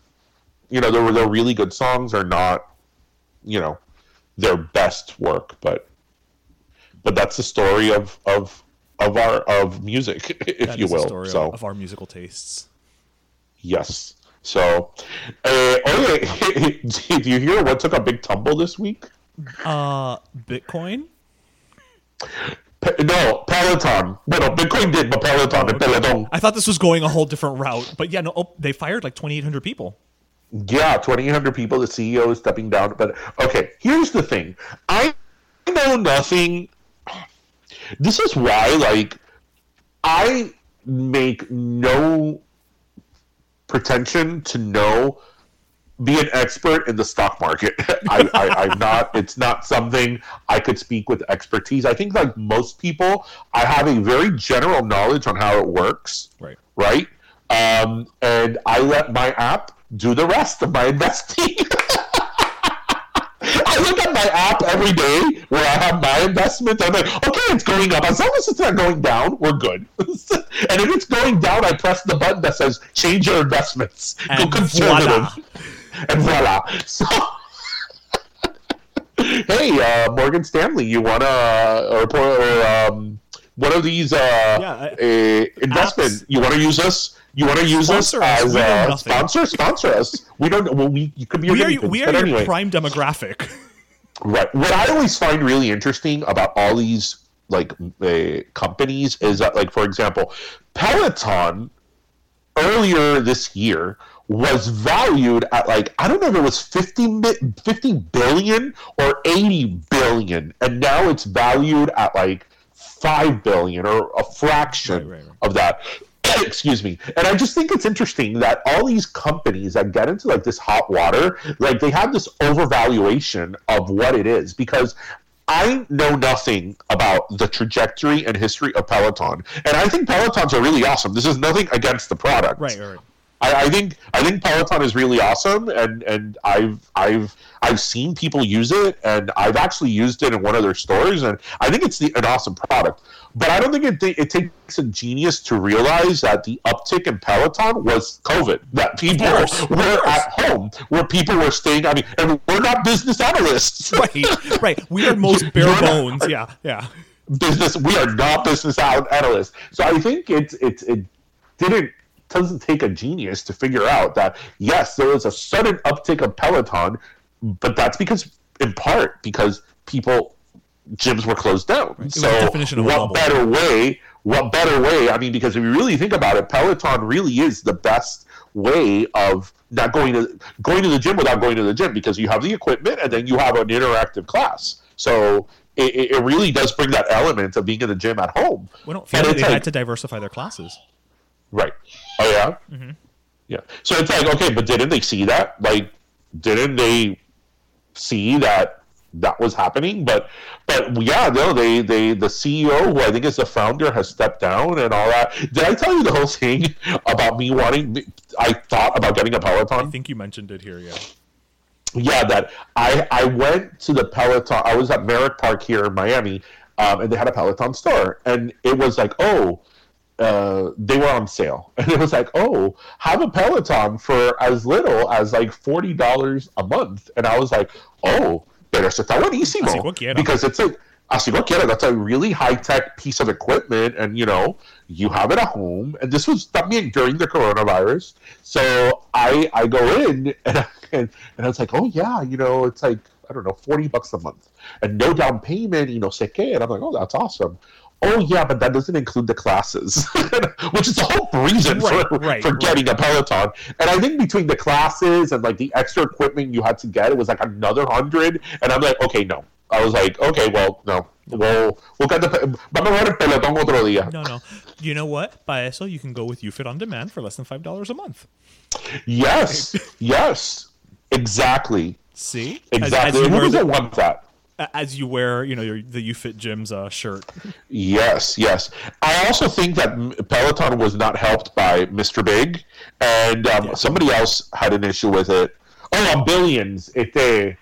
you know, their their really good songs are not, you know, their best work. But but that's the story of of of our of music, if That you will. story so of our musical tastes. Yes. So, uh, okay, do you hear what took a big tumble this week? Uh, Bitcoin. Pe- no, Peloton. No, no, Bitcoin did, but Peloton and Peloton. I thought this was going a whole different route, but yeah, no. Oh, they fired like 2,800 people. Yeah, 2,800 people. The CEO is stepping down. But okay, here's the thing. I know nothing. This is why, like, I make no pretension to know be an expert in the stock market. I, I, I'm not. It's not something I could speak with expertise. I think, like most people, I have a very general knowledge on how it works. Right. Right. Um, and I let my app do the rest of my investing. I look at my app every day where I have my investment. I'm like, okay, it's going up. As long as it's not going down, we're good. and if it's going down, I press the button that says change your investments. Go conservative. voila. And voila. So, hey, uh, Morgan Stanley, you want to report or um, one of these uh, Yeah, I- uh, investment? apps. You want to use us? You want to use Sponsor us us. as a sponsor? Sponsor us. We don't. Well, we you could be. We are we are your anyway. prime demographic. Right. What I always find really interesting about all these like uh, companies is that, like, for example, Peloton earlier this year was valued at like I don't know if it was 50, 50 billion or 80 billion and now it's valued at like 5 billion or a fraction Right, right, right. of that excuse me and i just think it's interesting that all these companies that get into like this hot water like they have this overvaluation of what it is because I know nothing about the trajectory and history of Peloton, and I think Pelotons are really awesome. This is nothing against the product, Right, right. I, I think I think Peloton is really awesome, and and I've I've I've seen people use it, and I've actually used it in one of their stores, and I think it's the, an awesome product. But I don't think it, it takes a genius to realize that the uptick in Peloton was COVID. That people course, were at home, where people were staying. I mean, and we're not business analysts. Right, right. We are most bare You're not- bones. Yeah, yeah. business we are not business analysts so i think it's it's it didn't doesn't take a genius to figure out that yes there was a sudden uptick of peloton but that's because in part because people gyms were closed down. Was so what better way what better way i mean because if you really think about it peloton really is the best way of not going to going to the gym without going to the gym because you have the equipment and then you have an interactive class. So it, it- really does bring that element of being in the gym at home. We don't And feel like it's they like- had to diversify their classes. Right. Oh yeah. Mm-hmm. Yeah. So it's like okay, but didn't they see that? Like, didn't they see that that was happening? But but yeah, no, they they the CEO who I think is the founder has stepped down and all that. Did I tell you the whole thing about me wanting? I thought about getting a Peloton I think you mentioned it here. Yeah. yeah, that I I went to the Peloton. I was at Merrick Park here in Miami, um, and they had a Peloton store, and it was like, oh, uh, they were on sale, and it was like, oh, have a Peloton for as little as like forty dollars a month, and I was like, oh, pero eso está buenísimo, because it's like. Así cualquiera, that's a really high tech piece of equipment, and you know, you have it at home. And this was también during the coronavirus, so I I go in and and, and I was like, oh yeah, you know, it's like I don't know, forty bucks a month, and no down payment, you know, sé qué, and I'm like, oh, that's awesome. Oh yeah, but that doesn't include the classes, which is the whole reason Right, for, right, for right. getting a Peloton. And I think between the classes and like the extra equipment you had to get, it was like another hundred. And I'm like, okay, no. I was like, okay, well, no, we'll we'll get the vamos a ver el Peloton otro día. No, no. You know what? By eso, you can go with YouFit on demand for less than five dollars a month. Yes, yes, exactly, See, exactly. As, as, you Who doesn't the, want that? As you wear, you know, your, the YouFit Gyms uh, shirt. Yes, yes. I also think that Peloton was not helped by Mr. Big, and um, somebody else had an issue with it. Oh, on Billions, it uh,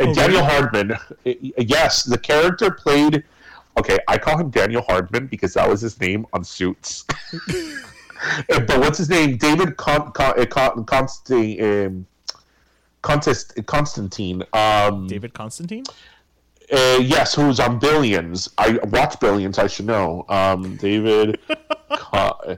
Oh, Daniel really? Hardman. i- yes, the character played. Okay, I call him Daniel Hardman because that was his name on Suits. but what's his name? David Con- Con- uh, Con- Constantine. Um, Contest Constantine. Um, David Constantine. Uh, yes, who's on Billions? I watch Billions. I should know. Um, David. Co-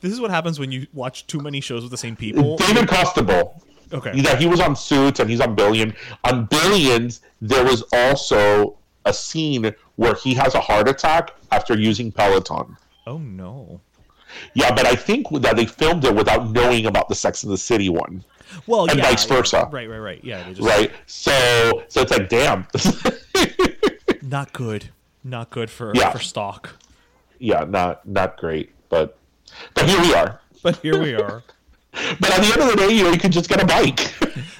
This is what happens when you watch too many shows with the same people. David Costabile. Okay. Yeah, he was on Suits and he's on Billion. On Billions, there was also a scene where he has a heart attack after using Peloton. Oh no. Yeah, but I think that they filmed it without knowing about the Sex in the City one, Well, And yeah, vice versa. Right, right, right. Yeah, just, right? So, so it's like, damn. Not good. Not good for Yeah. for stock. yeah, not not great, but but here we are. But here we are. But at the end of the day, you know, you can just get a bike.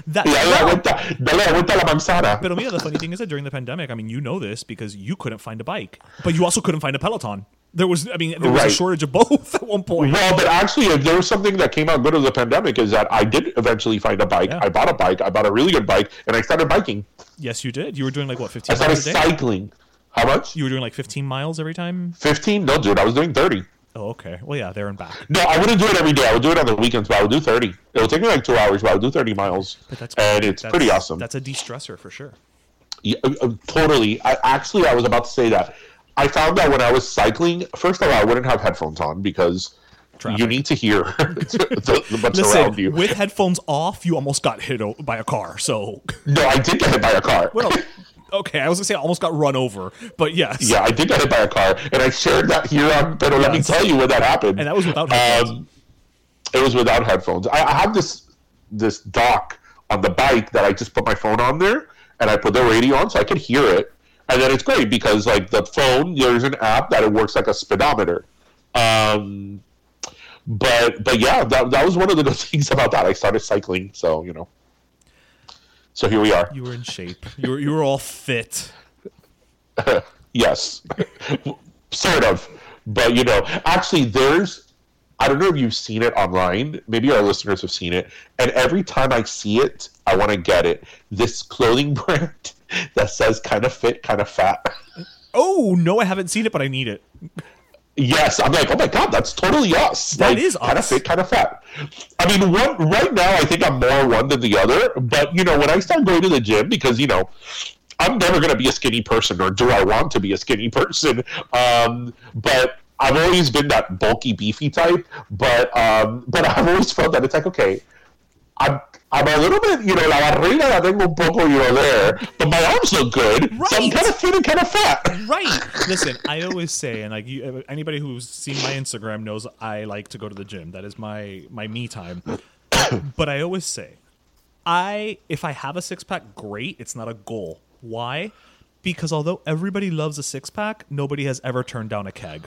That, Y dale la vuelta, dale vuelta la manzana. But Mira, the funny thing is that during the pandemic, I mean, you know this because you couldn't find a bike, but you also couldn't find a Peloton. There was, I mean, there was a shortage of both at one point. Well, but actually, if there was something that came out good of the pandemic, is that I did eventually find a bike. Yeah. I bought a bike. I bought a really good bike, and I started biking. Yes, you did. You were doing like what, I fifteen started miles a day? cycling. How much? You were doing like fifteen miles every time. Fifteen? No, dude, I was doing thirty. Oh, okay. Well, yeah, there and back. No, I wouldn't do it every day. I would do it on the weekends, but I would do thirty. It would take me like two hours, but I would do thirty miles, But that's and it's that's- pretty awesome. That's a de-stressor for sure. Yeah, uh, uh, totally. I, actually, I was about to say that. I found that when I was cycling, first of all, I wouldn't have headphones on because you need to hear the, the, what's Listen, around you. with headphones off, you almost got hit o- by a car. So, no, I did get hit by a car. well, okay, I was gonna say I almost got run over, but yes, Yeah, I did get hit by a car, and I shared that here on. But let me tell you when that happened. and that was without headphones. Um, It was without headphones. I, I have this this dock on the bike that I just put my phone on there, and I put the radio on so I could hear it, and then it's great because like the phone, there's an app that it works like a speedometer. Um, but but yeah, that, that was one of the good things about that. I started cycling, so you know. So here we are. You were in shape. You were you were all fit. yes, sort of. But you know, actually, there's I don't know if you've seen it online. Maybe our listeners have seen it. And every time I see it, I want to get it. This clothing brand that says kind of fit, kind of fat. Oh no, I haven't seen it, but I need it. Yes, I'm like, oh my god, that's totally us. That like, is kind of fit, kind of fat. I mean, one right now, I think I'm more one than the other. But you know, when I start going to the gym, because you know, I'm never going to be a skinny person, or do I want to be a skinny person? Um, but I've always been that bulky, beefy type. But um, but I've always felt that it's like, okay, I'm I'm a little bit, you know, la barriga la tengo un poco, you know, there, but my arms look good, so I'm kind of fit and kind of fat. Right. Listen, I always say, and like you, anybody who's seen my Instagram knows I like to go to the gym. That is my my me time. but I always say, I if I have a six pack, great. It's not a goal. Why? Because although everybody loves a six pack, nobody has ever turned down a keg.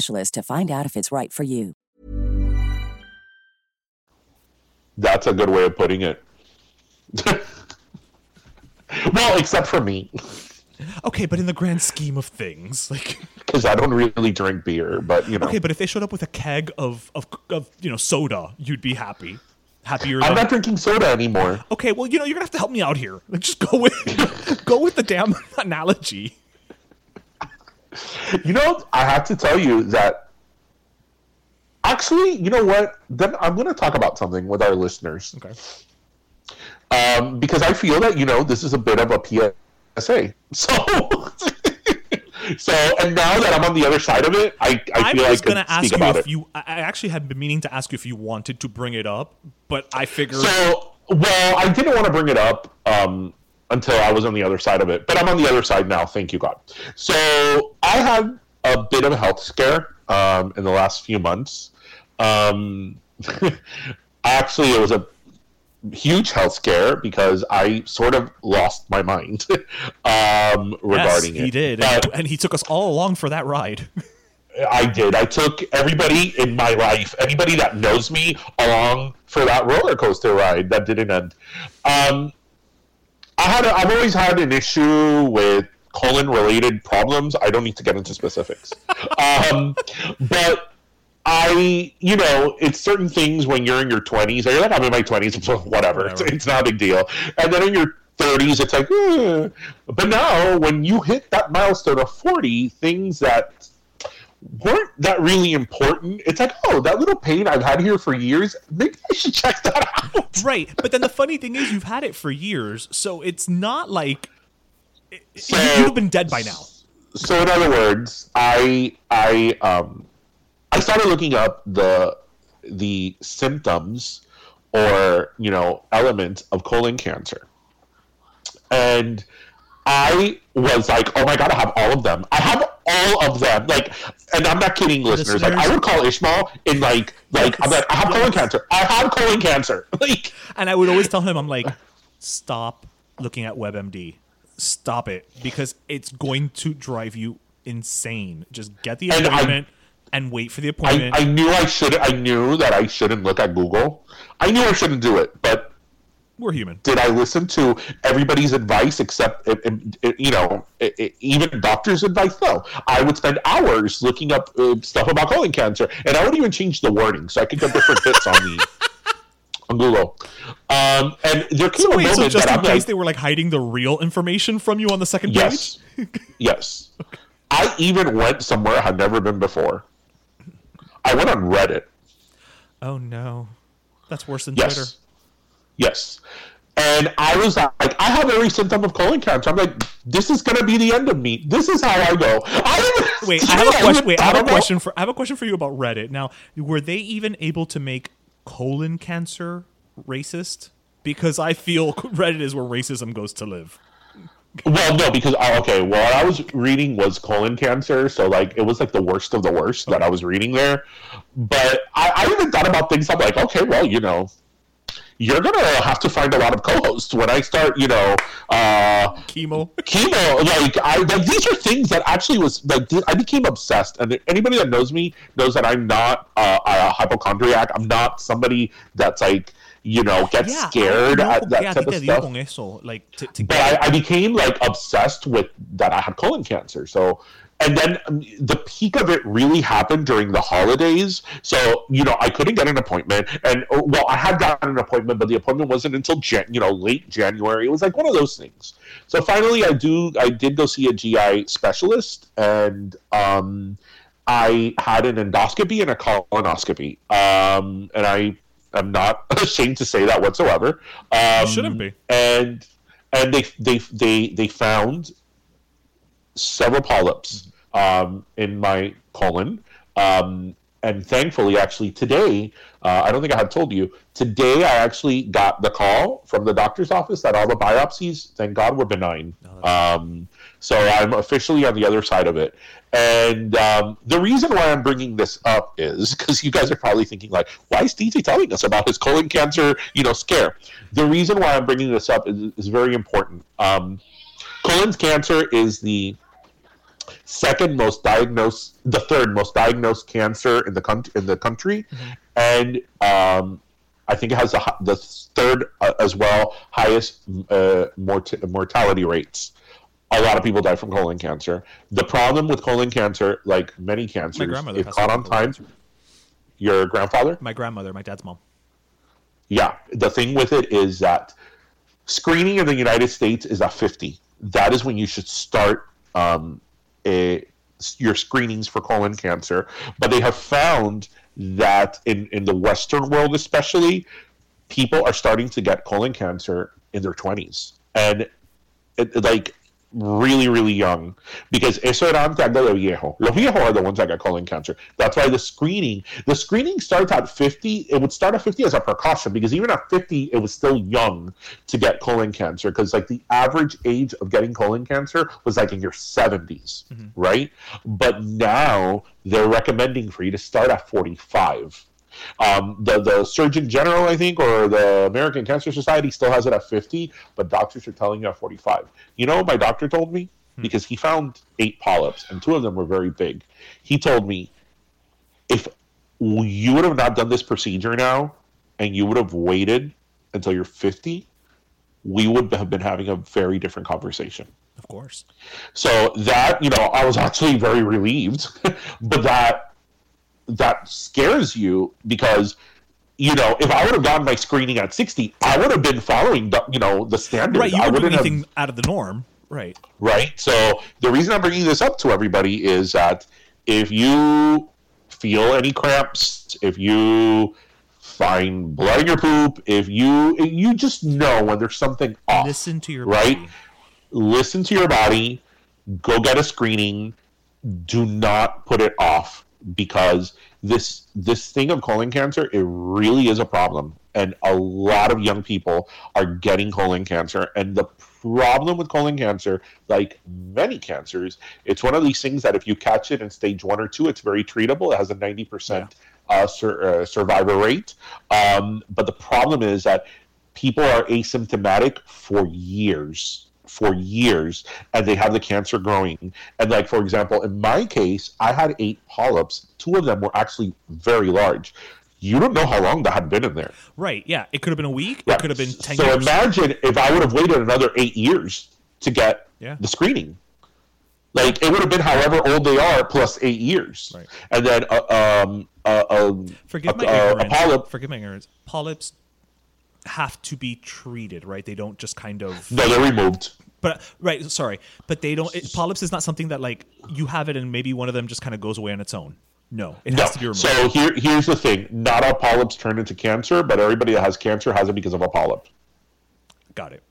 to find out if it's right for you. That's a good way of putting it. well, except for me, Okay, but in the grand scheme of things, like because I don't really drink beer. But you know, okay, but if they showed up with a keg of of, of you know soda, you'd be happy. Happier I'm than not drinking soda anymore. Okay, well, you know, you're gonna have to help me out here. Like, just go with go with the damn analogy. You know, I have to tell you that. Actually, you know what? Then I'm going to talk about something with our listeners. Okay. Um, because I feel that you know this is a bit of a PSA. So, so, and now that I'm on the other side of it, I, I I feel was I could gonna ask you if it. you. I I actually had been meaning to ask you if you wanted to bring it up, but I figured. So, well, I didn't want to bring it up um, until I was on the other side of it, but I'm on the other side now. Thank you, God. So, I had a bit of a health scare um, in the last few months. Um, actually, it was a huge health scare because I sort of lost my mind um, regarding yes, it. he did, But- and, and he took us all along for that ride. I did. I took everybody in my life, anybody that knows me, along for that roller coaster ride that didn't end. Um, I had. A, I've always had an issue with colon-related problems. I don't need to get into specifics, um, but I, you know, it's certain things when you're in your 20s. Or you're like, I'm in my 20s. It's whatever. It's, it's not a big deal. And then in your 30s, it's like, eh. but now when you hit that milestone of 40, things that weren't that really important. It's like, oh, that little pain I've had here for years. Maybe I should check that out. right, but then the funny thing is, you've had it for years, so it's not like So- you- you'd have been dead by now. So in other words, I I um I started looking up the the symptoms or you know elements of colon cancer and i was like oh my god i have all of them i have all of them like and i'm not kidding listeners like i would call ishmael in like like i'm like i have colon cancer i have colon cancer like And I would always tell him, I'm like, stop looking at WebMD. Stop it. Because it's going to drive you insane. Just get the And I- appointment and wait for the I, appointment. I knew I should I knew that I shouldn't look at Google. I knew I shouldn't do it, but We're human. did I listen to everybody's advice except you know even doctors' advice? No, I would spend hours looking up uh, stuff about colon cancer, and I would even change the wording so I could get different bits on the on Google. Um, and there came So a wait, so just that in I'm case like, they were like hiding the real information from you on the second yes, page? yes. I even went somewhere I had never been before. I went on Reddit. Oh no. That's worse than Yes. Twitter. Yes. And I was like, I have every symptom of colon cancer. I'm like, this is gonna be the end of me. This is how I go. I Wait, I have a question. Wait, I have a question for I have a question for you about Reddit. Now, were they even able to make colon cancer racist? Because I feel Reddit is where racism goes to live. Well, no, because oh, okay, what I was reading was colon cancer, so like it was like the worst of the worst that I was reading there. But I, I even thought about things. I'm like, okay, well, you know, you're gonna have to find a lot of co-hosts when I start, you know, uh, Chemo. chemo like i like these are things that actually was like th- i became obsessed and anybody that knows me knows that i'm not uh, a hypochondriac i'm not somebody that's like you know gets Yeah, scared I at that type of stuff eso, like to, to but get I, I became like obsessed with that I had colon cancer. So, and then um, the peak of it really happened during the holidays. So, you know, I couldn't get an appointment, and oh, well, I had gotten an appointment, but the appointment wasn't until Jan- you know late January. It was like one of those things. So finally, I do I did go see a GI specialist, and um, I had an endoscopy and a colonoscopy, um, and I. I'm not ashamed to say that whatsoever. Um, shouldn't be. and and they they they they found several polyps um, in my colon. Um, and thankfully, actually, today, uh, I don't think I had told you, today I actually got the call from the doctor's office that all the biopsies, thank God, were benign. Um, so I'm officially on the other side of it. And um, the reason why I'm bringing this up is because you guys are probably thinking, like, why is DJ telling us about his colon cancer, you know, scare? The reason why I'm bringing this up is, is very important. Um, colon cancer is the second most diagnosed, the third most diagnosed cancer in the country. In the country, and um, I think it has the, the third uh, as well highest uh, mort- mortality rates. A lot of people die from colon cancer. The problem with colon cancer, like many cancers, if caught on time, your grandfather, my grandmother, my dad's mom. yeah, the thing with it is that screening in the United States is at 50. That is when you should start um, a, your screenings for colon cancer. But they have found that in, in the Western world, especially, people are starting to get colon cancer in their 20s. And it, like, really, really young because eso era antes de los viejos. Los viejos are the ones that got colon cancer. That's why the screening, the screening starts at 50. It would start at 50 as a precaution because even at 50, it was still young to get colon cancer because like the average age of getting colon cancer was like in your 70s, mm-hmm. right? But now they're recommending for you to start at 45. Um, the the Surgeon General, I think, or the American Cancer Society still has it at 50, but doctors are telling you at 45. You know, what my doctor told me because he found eight polyps, and two of them were very big. He told me if you would have not done this procedure now, and you would have waited until you're 50, we would have been having a very different conversation. Of course. So that, you know, I was actually very relieved, but that that scares you because you know, if I would have gotten my screening at 60, I would have been following the, you know, the standard. Right, you I weren't doing wouldn't have- anything out of the norm. Right. right? So the reason I'm bringing this up to everybody is that if you feel any cramps, if you find blood in your poop, if you you just know when there's something off, Listen to your right? body. Listen to your body. Go get a screening. Do not put it off because this this thing of colon cancer it really is a problem. And a lot of young people are getting colon cancer. And the problem with colon cancer like many cancers it's one of these things that if you catch it in stage one or two it's very treatable. It has a 90% uh, sur- uh, survivor rate. Um, but the problem is that people are asymptomatic for years for years and they have the cancer growing and like for example in my case i had eight polyps two of them were actually very large you don't know how long that had been in there Right. Yeah. It could have been a week. Yeah. It could have been ten so years. imagine if i would have waited another eight years to get Yeah. the screening like it would have been however old they are plus eight years Right. and then uh, um uh, um Forgive my a, a, a ignorance. polyp Forgive my ignorance. Polyps have to be treated, right? They don't just kind of. no they're removed But right, sorry, but they don't. It, polyps is not something that like you have it and maybe one of them just kind of goes away on its own. No, it No. has to be removed. So here, here's the thing: not all polyps turn into cancer, but everybody that has cancer has it because of a polyp, Got it.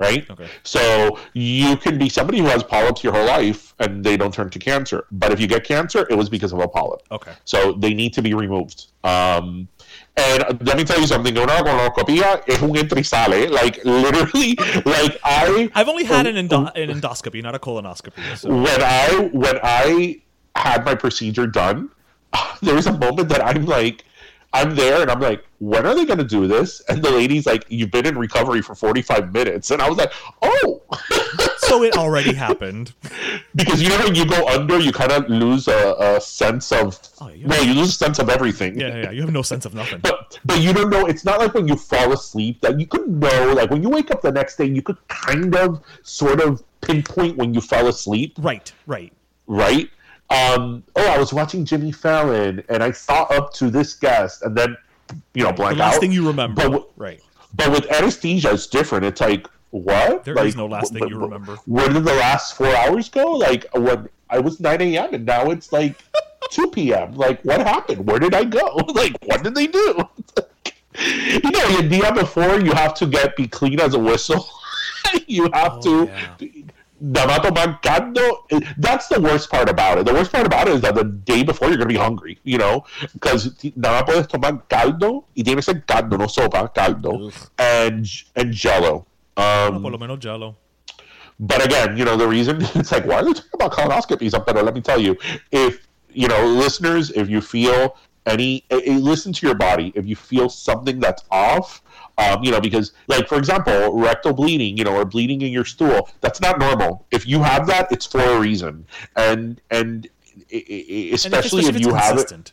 Right? Okay. So you can be somebody who has polyps your whole life and they don't turn to cancer, but if you get cancer, it was because of a polyp. Okay. So they need to be removed. Um, and let me tell you something: una colonoscopia es un entra y sale. Like literally, like I. I've only had an, endo- an endoscopy, not a colonoscopy. So. when I when I had my procedure done, there was a moment that I'm like, I'm there and I'm like, when are they going to do this? And the lady's like, you've been in recovery for 45 minutes, and I was like, oh, so it already happened. because you know when you go under, you kind of lose a, a sense of, Oh, yeah. well, you lose a sense of everything. Yeah, yeah, yeah. You have no sense of nothing. But but you don't know. It's not like when you fall asleep that you could know. Like when you wake up the next day, you could kind of sort of pinpoint when you fell asleep. Right, right. right? Um, oh, I was watching Jimmy Fallon and I saw up to this guest, and then you know The blank last out. thing you remember. But, right. but with anesthesia, it's different. It's like what? There like, is no last thing you remember. Where did the last four hours go? Like when I was nine a.m. and now it's like two p.m. Like what happened? Where did I go? Like what did they do? you know, your dia before you have to get be clean as a whistle. you have Oh, to. yeah. Tomar caldo. That's the worst part about it. The worst part about it is that the day before you're gonna be hungry, you know, because nada puedes tomar caldo y tiene que ser caldo, no sopa, caldo, and and Jello. Bueno, Um, por lo menos Jello. but again, you know, the reason it's like, why are they talking about colonoscopies up there? Let me tell you, if you know, listeners, if you feel any, listen to your body. If you feel something that's off, um, you know, because like for example, rectal bleeding, you know, or bleeding in your stool, that's not normal. If you have that, it's for a reason, and and eh, And especially if it's you have it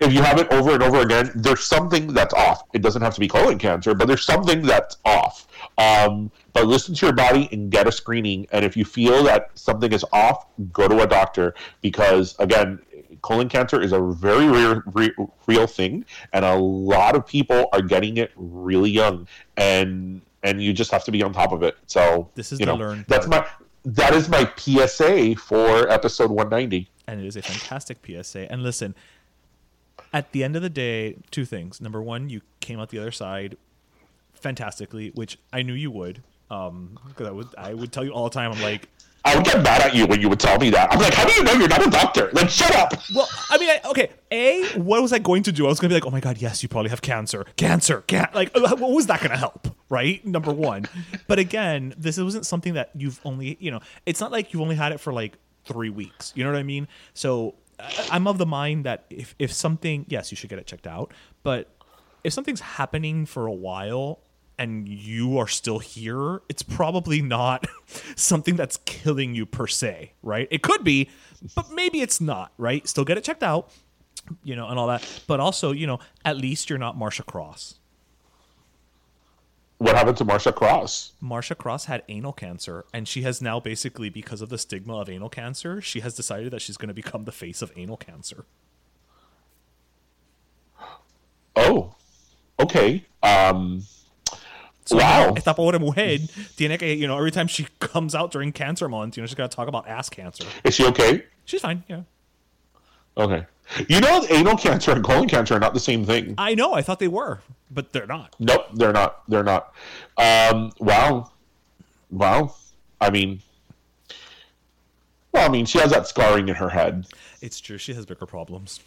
if you have it over and over again, there's something that's off. It doesn't have to be colon cancer, but there's something that's off. Um, but listen to your body and get a screening. And if you feel that something is off, go to a doctor because, again, colon cancer is a very rare, real, real thing, and a lot of people are getting it really young, and and you just have to be on top of it. So This is you the know, learn That's my that is my PSA for episode 190. and it is a fantastic PSA. And listen, at the end of the day, two things. Number one, you came out the other side fantastically, which I knew you would. Um, because I would, I would tell you all the time. I'm like, I would get mad at you when you would tell me that. I'm like, how do you know you're not a doctor? Like, shut up. well, I mean, I, okay. A, what was I going to do? I was going to be like, oh my god, yes, you probably have cancer, cancer, can Like, uh, what was that going to help? Right, number one. But again, this wasn't something that you've only, you know, it's not like you've only had it for like three weeks. You know what I mean? So I'm of the mind that if if something, yes, you should get it checked out. But if something's happening for a while and you are still here, it's probably not something that's killing you per se, right? It could be, but maybe it's not, right? Still get it checked out, you know, and all that. But also, you know, at least you're not Marcia Cross. What happened to Marcia Cross? Marcia Cross had anal cancer, and she has now basically, because of the stigma of anal cancer, she has decided that she's going to become the face of anal cancer. Oh, okay. Um, So Wow. esta pobre mujer tiene que, you know, every time she comes out during cancer month, you know, she's got to talk about ass cancer. is she okay? She's fine, yeah. Okay. You know, anal cancer and colon cancer are not the same thing. I know, I thought they were, but they're not. Nope, they're not. They're not. Um, wow. Wow. I mean, well, I mean, she has that scarring in her head. It's true. She has bigger problems.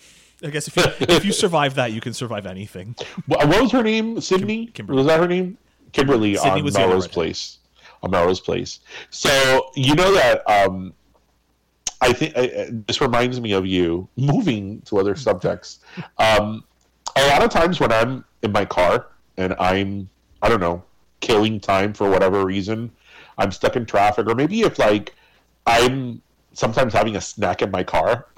I guess if you if you survive that, you can survive anything. What what was her name? Sydney? Kimberly. Was that her name? Kimberly Sydney on Melrose. Place. On Melrose Place. So you know that um, I think I- this reminds me of you. Moving to other subjects, um, a lot of times when I'm in my car and I'm I don't know killing time for whatever reason, I'm stuck in traffic, or maybe if like I'm sometimes having a snack in my car.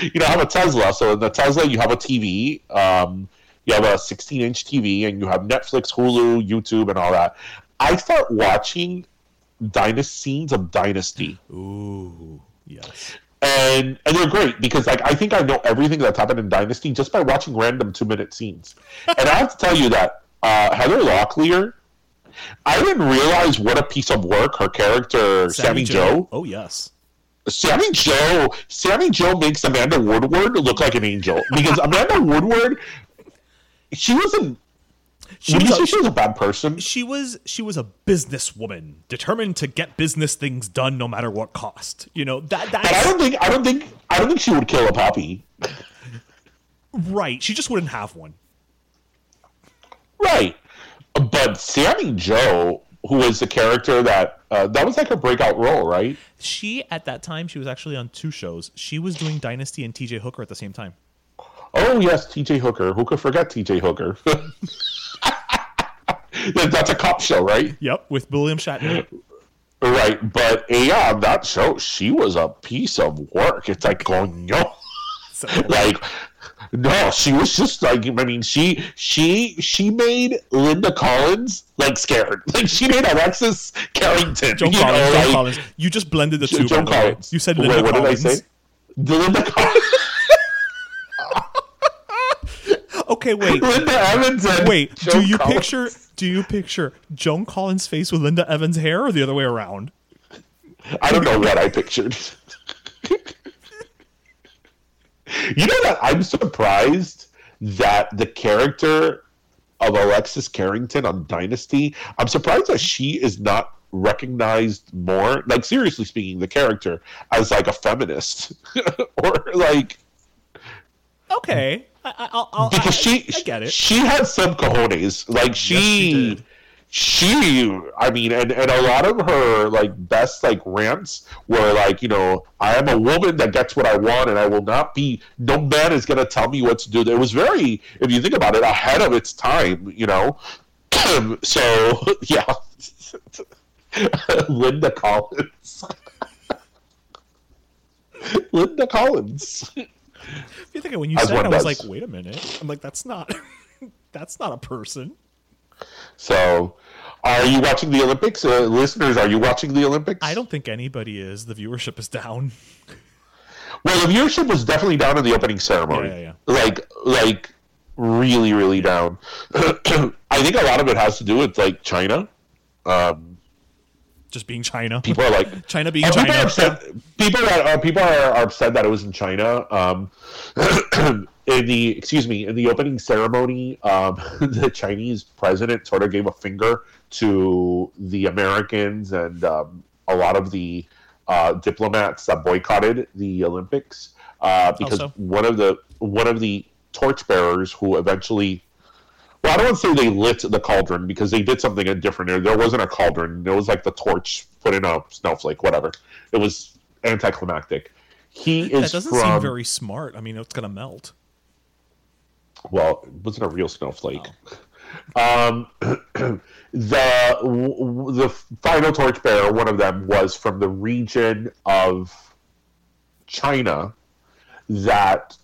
You know, I have a Tesla, so in the Tesla you have a TV. Um, you have a 16 inch TV, and you have Netflix, Hulu, YouTube, and all that. I start watching dynasty scenes of Dynasty, Ooh, yes. and and they're great because like I think I know everything that's happened in Dynasty just by watching random two minute scenes. and I have to tell you that uh, Heather Locklear. I didn't realize what a piece of work her character Sammy, Jo Oh yes. Sammy Jo, Sammy Jo makes Amanda Woodward look like an angel because Amanda Woodward, she wasn't. She was, a, she was a bad person? she was she was a businesswoman, determined to get business things done no matter what cost. You know that But I don't think I don't think I don't think she would kill a puppy. right. She just wouldn't have one. Right. But Sammy Jo, who was the character that uh, that was like her breakout role, right? She at that time she was actually on two shows. She was doing Dynasty and T.J. Hooker at the same time. Oh yes, T.J. Hooker. Who could forget T.J. Hooker? That's a cop show, right? Yep, with William Shatner. Right. But eh, yeah, that show, she was a piece of work. It's like going no. So, like no she was just like i mean she she she made linda collins like scared like she made alexis carrington you Collins, know, like- Collins. You just blended the two. Joan by the way. Collins. You said Wait, Linda what Collins. did I say? The Linda Collins. Okay, wait. Linda Evans and Wait, Joan do you Collins. picture do you picture Joan Collins' face with Linda Evans' hair or the other way around? I don't know what I pictured. you know that I'm surprised that the character of Alexis Carrington on Dynasty, I'm surprised that she is not recognized more. Like seriously speaking, the character as like a feminist or like Okay. I, I, I'll, I, she I get it. she had some cojones. Like she, she did. she, I mean, and and a lot of her like best like rants were like, you know, I am a woman that gets what I want, and I will not be. No man is gonna tell me what to do. It was very, if you think about it, ahead of its time. You know, so yeah, Linda Collins. Linda Collins. You think when you said it, I was like, wait a minute. I'm like, that's not that's not a person. So, are you watching the Olympics, uh, listeners? Are you watching the Olympics? I don't think anybody is. The viewership is down. Well, the viewership was definitely down in the opening ceremony. Yeah, yeah, Like, like really, really down. I think a lot of it has to do with like China. Um, Just being China. people are like China being Uh, people China. are upset. People that uh, people are, are upset that it was in China. Um, in the excuse me, in the opening ceremony, um, the Chinese president sort of gave a finger to the Americans and um, a lot of the uh, diplomats that boycotted the Olympics uh, because so? one of the one of the torchbearers who eventually well, I don't want to say they lit the cauldron because they did something different. There, there wasn't a cauldron. It was like the torch put in a snowflake, whatever. It was anticlimactic. He is that doesn't from seem very smart. I mean, it's gonna melt. well, it wasn't a real snowflake. Um, the w- w- the final torchbearer, one of them, was from the region of China that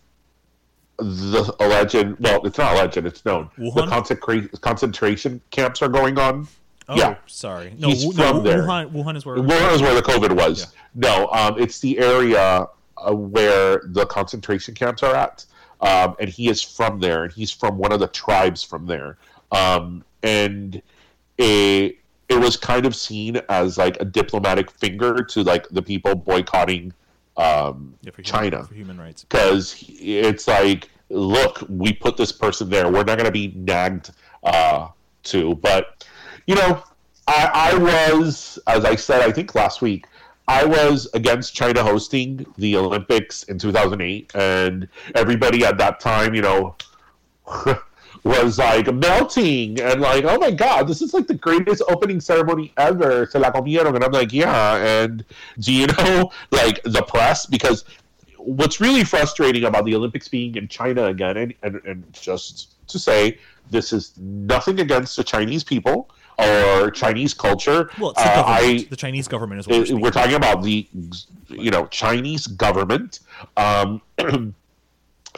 the alleged well, it's not alleged, it's known. The Wuhan? consecra- concentration camps are going on. Oh, Yeah. sorry. No, He's from no, there. Wuhan, Wuhan is where. Wuhan is where the COVID was. No, um, it's the area uh, where the concentration camps are at, um, and he is from there, and he's from one of the tribes from there, um, and it it was kind of seen as like a diplomatic finger to like the people boycotting um, Yeah, for human- China for human rights. because it's like, look, we put this person there. We're not going to be nagged uh, to. But you know, I, I was, as I said, I think last week, I was against China hosting the Olympics in 2008, and everybody at that time, you know, was like melting and like, oh my god, this is like the greatest opening ceremony ever. Se la comieron, and I'm like, yeah. And do you know, like the press, because what's really frustrating about the Olympics being in China again, and, and, and just to say, this is nothing against the Chinese people or Chinese culture. Well, the, Uh. I, the Chinese government is what we're, we're talking about the you know Chinese government. Um,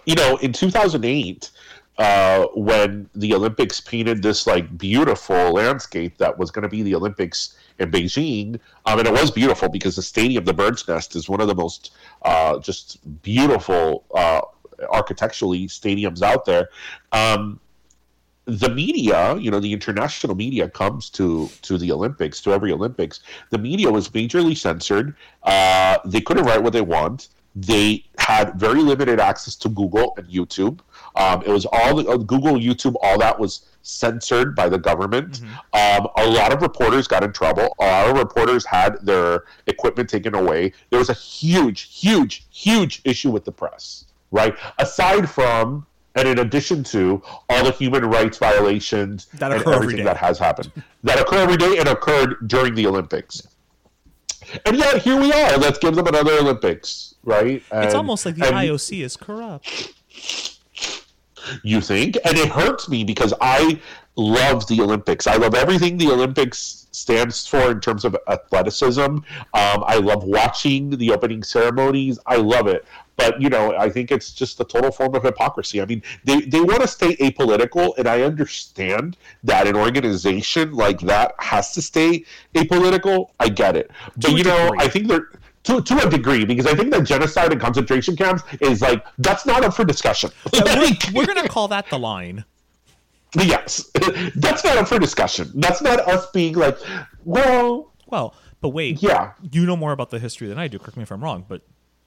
you know, in 2008, uh, when the Olympics painted this like beautiful landscape that was going to be the Olympics in Beijing, um, and it was beautiful because the stadium, of the Bird's Nest, is one of the most uh, just beautiful uh, architecturally stadiums out there. Um, the media, you know, the international media comes to to the Olympics, to every Olympics. The media was majorly censored. Uh, they couldn't write what they want. They had very limited access to Google and YouTube. Um, it was all the, uh, Google, YouTube, all that was censored by the government. Um, a lot of reporters got in trouble. A lot of reporters had their equipment taken away. There was a huge, huge, huge issue with the press, right? Aside from and in addition to all the human rights violations That and every everything that has happened that occur every day and occurred during the Olympics. And yet here we are. Let's give them another Olympics, right? it's almost like the and IOC is corrupt. You think, and it hurts me because I love the Olympics. I love everything the Olympics stands for in terms of athleticism. Um, I love watching the opening ceremonies. I love it. But you know, I think it's just a total form of hypocrisy. I mean, they, they want to stay apolitical, and I understand that an organization like that has to stay apolitical. I get it, but you know, degree. I think they're to, to a degree because I think that genocide and concentration camps is like that's not up for discussion. we're, we're gonna call that the line. Yes, that's not up for discussion. That's not us being like, well, Well, but wait, yeah, you know more about the history than I do. Correct me if I'm wrong, but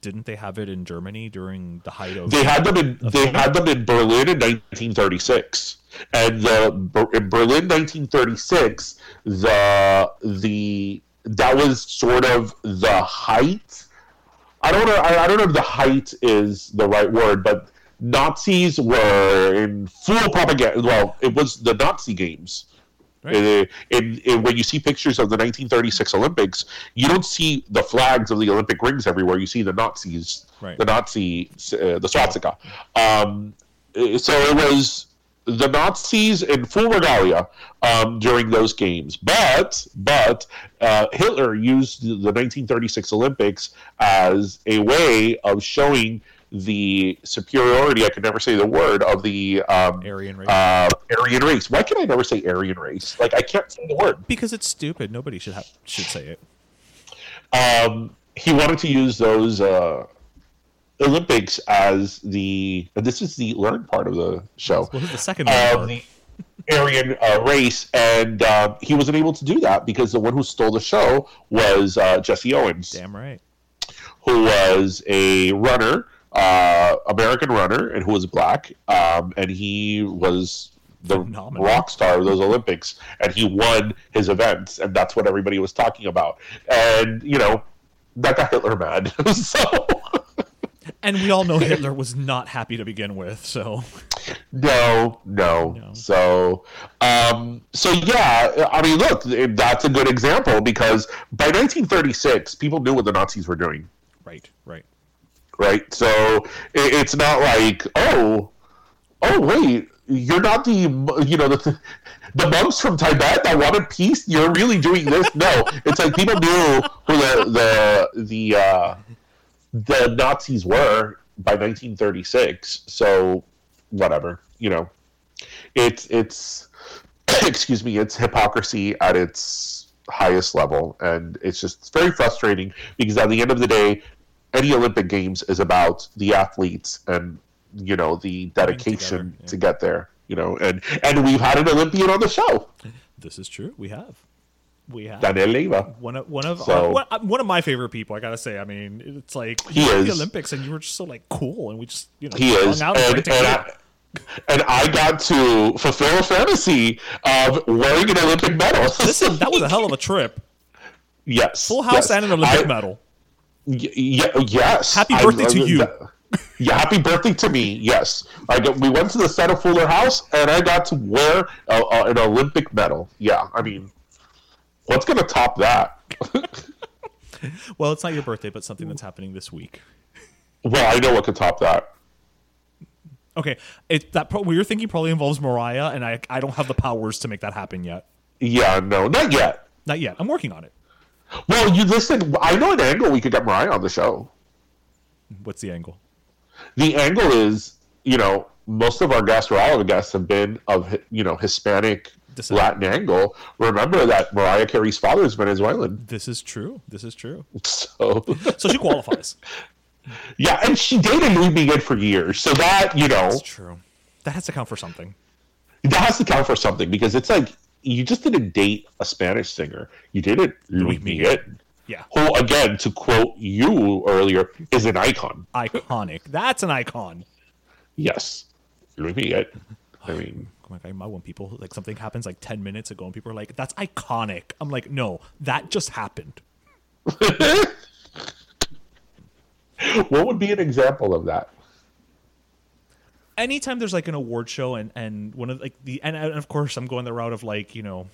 didn't they have it in Germany during the height of? they had them in they had them in Berlin in 1936, and the in Berlin 1936, the the that was sort of the height. I don't know. I, I don't know if the height is the right word, but Nazis were in full propaganda. Well, it was the Nazi games. Right. In, in, in- when you see pictures of the 1936 Olympics, you don't see the flags of the Olympic rings everywhere. You see the Nazis, Right. the Nazi, uh, the swastika. Um, uh, so it was the Nazis in full regalia um, during those games. But but uh, Hitler used the 1936 Olympics as a way of showing the superiority. I could never say the word of the um, Aryan race. Uh, Aryan race. Why can I never say Aryan race? Like I can't say the word. because it's stupid. Nobody should have should say it. um, he wanted to use those uh, Olympics as the. This is the learn part of the show. Well, the second one. the Aryan uh, race, and uh, he wasn't able to do that because the one who stole the show was uh, Jesse Owens, Damn right. who was a runner, uh, American runner, and who was black, um, and he was the Phenomenal. rock star of those Olympics, and he won his events, and that's what everybody was talking about, and you know that got Hitler mad, so. And we all know Hitler was not happy to begin with. So No, no. No. So, um, so yeah. I mean, look, that's a good example because by 1936, people knew what the Nazis were doing, right, right. Right? So it, it's not like, oh, oh, wait, you're not the, you know, the the monks from Tibet that wanted peace. You're really doing this? No, it's like people knew who the the the uh, the Nazis were by 1936. So whatever, you know, it's it's excuse me, it's hypocrisy at its highest level, and it's just very frustrating because at the end of the day, any Olympic Games is about the athletes and you know the dedication together, yeah. to get there. You know, and and we've had an Olympian on the show, This is true. We have, we have. Danell Leyva. one of one of So- uh, one, uh, one of my favorite people. I gotta say. I mean, it's like He is. the Olympics, and you were just so like cool, and we just you know He hung is, out and, and, and. I, and I got to fulfill a fantasy of wearing an Olympic medal. Listen, that was a hell of a trip. Yes. Full House yes. and an Olympic I- medal. Y- y- yes. Happy birthday I- to you. that- Yeah, happy birthday to me. Yes, I got, we went to the set of Fuller House, and I got to wear a, a, an Olympic medal. Yeah, I mean, what's gonna top that? Well, it's not your birthday, but something that's happening this week. well, I know what could top that. Okay, it that pro- what you're thinking probably involves Mariah, and I I don't have the powers to make that happen yet. Yeah, no, not yet. Not yet. I'm working on it. Well, you listen. I know an angle we could get Mariah on the show. What's the angle? The angle is, you know, most of our guests or all of the guests have been of you know Hispanic Descent. Latin angle. Remember that Mariah Carey's father is Venezuelan, This is true. This is true. so So she qualifies. yeah, and she dated Luis Miguel for years, so that you know That's true. That has to count for something. that has to count for something because it's like you just didn't date a Spanish singer, you dated Luis Luis Miguel. Yeah. who again, to quote you earlier, is an icon. Iconic. That's an icon. Yes, Luis Miguel. I mean. Oh my God, when people like something happens like ten minutes ago and people are like, "That's iconic." I'm like, "No, that just happened." What would be an example of that? Anytime there's like an award show and and one of like the and, and of course I'm going the route of like you know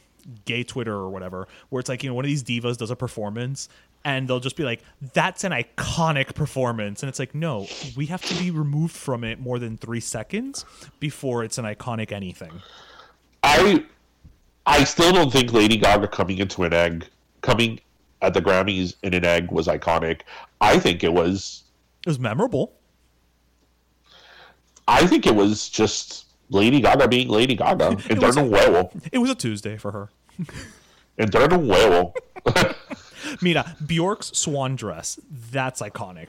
gay Twitter or whatever where it's like you know one of these divas does a performance and they'll just be like that's an iconic performance and it's like no we have to be removed from it more than three seconds before it's an iconic anything I I still don't think Lady Gaga coming into an egg, coming at the Grammys in an egg was iconic. I think it was. it was memorable I think it was just Lady Gaga being Lady Gaga. Un huevo. it was a Tuesday for her un huevo. Mira Bjork's swan dress that's iconic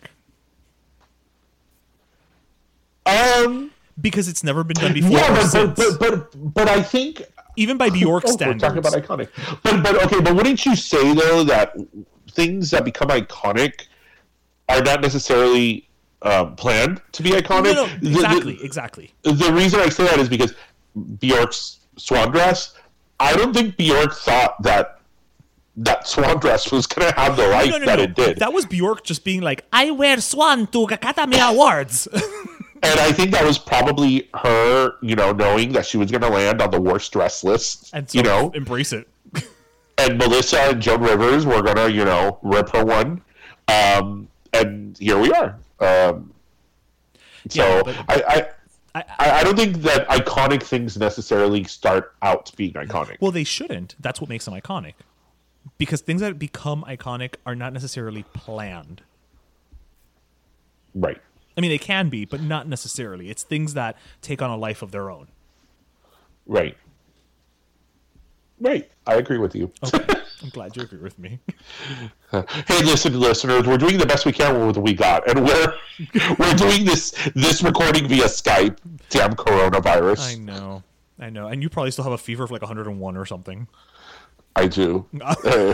um. because it's never been done before Yeah, but, but, but but but I think even by Bjork Oh, we're talking about iconic. But but okay, but wouldn't you say though that things that become iconic are not necessarily um, planned to be iconic? no, no, The- the- exactly exactly the reason I say that is because Bjork's swan dress. I don't think Bjork thought that that swan dress was going to have the life no, no, that it did, That was Bjork just being like, I wear swan to Academy Awards. and I think that was probably her, you know, knowing that she was going to land on the worst dress list, and so you know, embrace it. and Melissa and Joan Rivers were going to, you know, rip her one, um, and here we are. Um, so Yeah, but- I. I I, I, don't think that iconic things necessarily start out being iconic. well, they shouldn't. That's what makes them iconic. Because things that become iconic are not necessarily planned. right. I mean, they can be, but not necessarily. It's things that take on a life of their own. Right. Right. I agree with you. Okay. I'm glad you agree with me. hey, listen, listeners, we're doing the best we can with what we got, and we're we're doing this this recording via Skype. Damn coronavirus. I know. I know. And you probably still have a fever of like 101 or something. I do. Uh,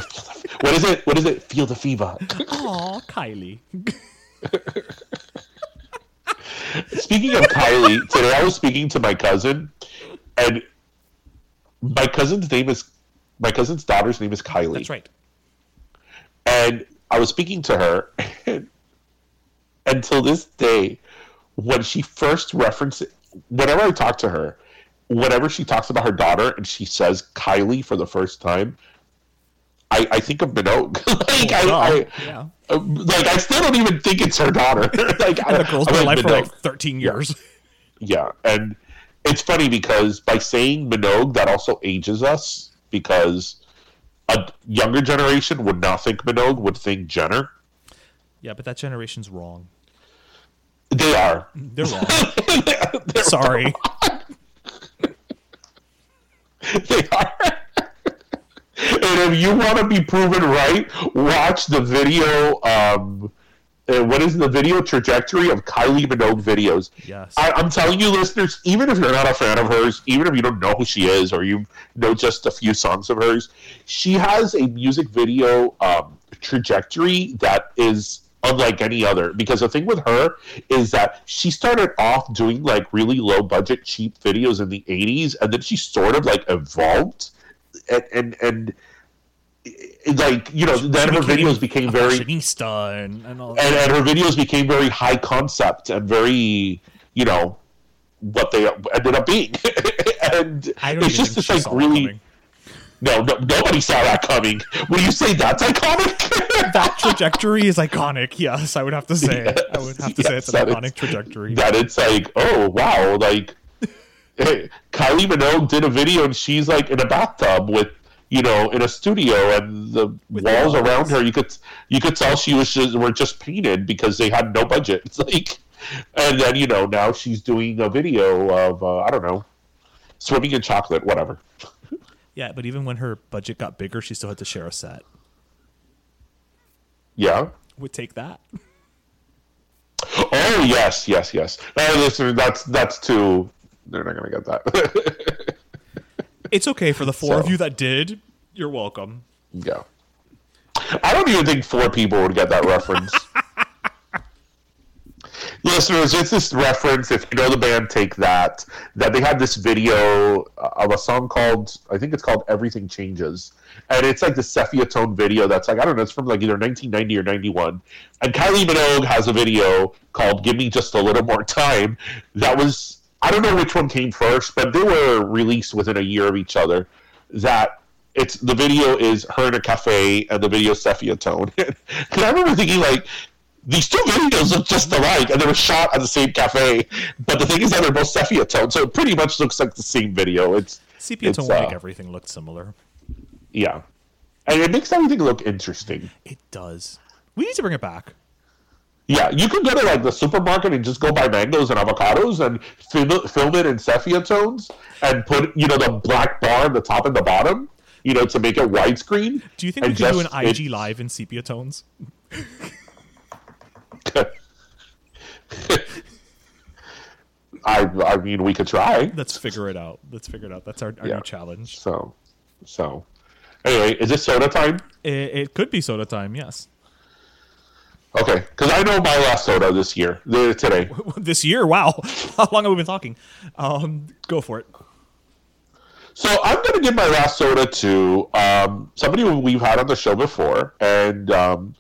what is it? What is it? Feel the fever. Aw, Kylie. Speaking of Kylie, today I was speaking to my cousin, and my cousin's name is my cousin's daughter's name is Kylie. That's right. and I was speaking to her, and until this day, when she first references, whenever I talk to her, whenever she talks about her daughter and she says Kylie for the first time, I, I think of Minogue. like I, I, yeah. uh, like I still don't even think it's her daughter. like And the girl's been alive for like 13 years. Yeah, and it's funny because by saying Minogue, that also ages us because a younger generation would not think Minogue, would think Jenner. Yeah, but that generation's wrong. They are. They're wrong. They're Sorry. They are. and if you want to be proven right, watch the video. Um, uh, what is the video trajectory of Kylie Minogue videos? Yes. I, I'm telling you, listeners, even if you're not a fan of hers, even if you don't know who she is or you know just a few songs of hers, she has a music video um, trajectory that is unlike any other. Because the thing with her is that she started off doing like really low budget, cheap videos in the 80s, and then she sort of like evolved and and and like you know, then her videos became very and, and all and, and her videos became very high concept and very you know what they ended up being and it's just this like really coming. no, no nobody saw that coming when you say that's iconic that trajectory is iconic. Yes, I would have to say. I would have to say it's an iconic trajectory. that it's like oh wow like hey, Kylie Minogue did a video and she's like in a bathtub with you know in a studio and the With walls walls. around her you could you could tell she was just were just painted because they had no budget it's like and then you know now she's doing a video of uh, I don't know swimming in chocolate whatever yeah, but even when her budget got bigger, she still had to share a set. yeah Would take that. oh yes yes yes listen that's that's too they're not gonna get that It's okay for the four of you that did. You're welcome. Yeah. I don't even think four people would get that reference. Listeners, it's this reference. If you know the band, take that. That they had this video of a song called, I think it's called "Everything Changes," and it's like the sepia tone video. That's like I don't know. It's from like either 1990 or 91. And Kylie Minogue has a video called "Give Me Just a Little More Time." That was I don't know which one came first, but they were released within a year of each other. That it's the video is her in a cafe and the video sepia tone. and I remember thinking like these two videos look just alike and they were shot at the same cafe. But the thing is that they're both sepia tone, so it pretty much looks like the same video. It's Sepia tone will make uh, everything look similar. yeah. And it makes everything look interesting. It does. We need to bring it back. Yeah, you can go to like the supermarket and just go buy mangoes and avocados and film it, film it in sepia tones and put you know the black bar on the top and the bottom, you know, to make it widescreen. Do you think we could do an IG it- live in sepia tones? I I mean we could try. Let's figure it out. Let's figure it out. That's our, our Yeah. new challenge. So so anyway, is it soda time? It, it could be soda time. Yes. Okay, because I know my last soda this year, today. this year. Wow. How long have we been talking? Um, go for it. So I'm going to give my last soda to um, somebody we've had on the show before, and um,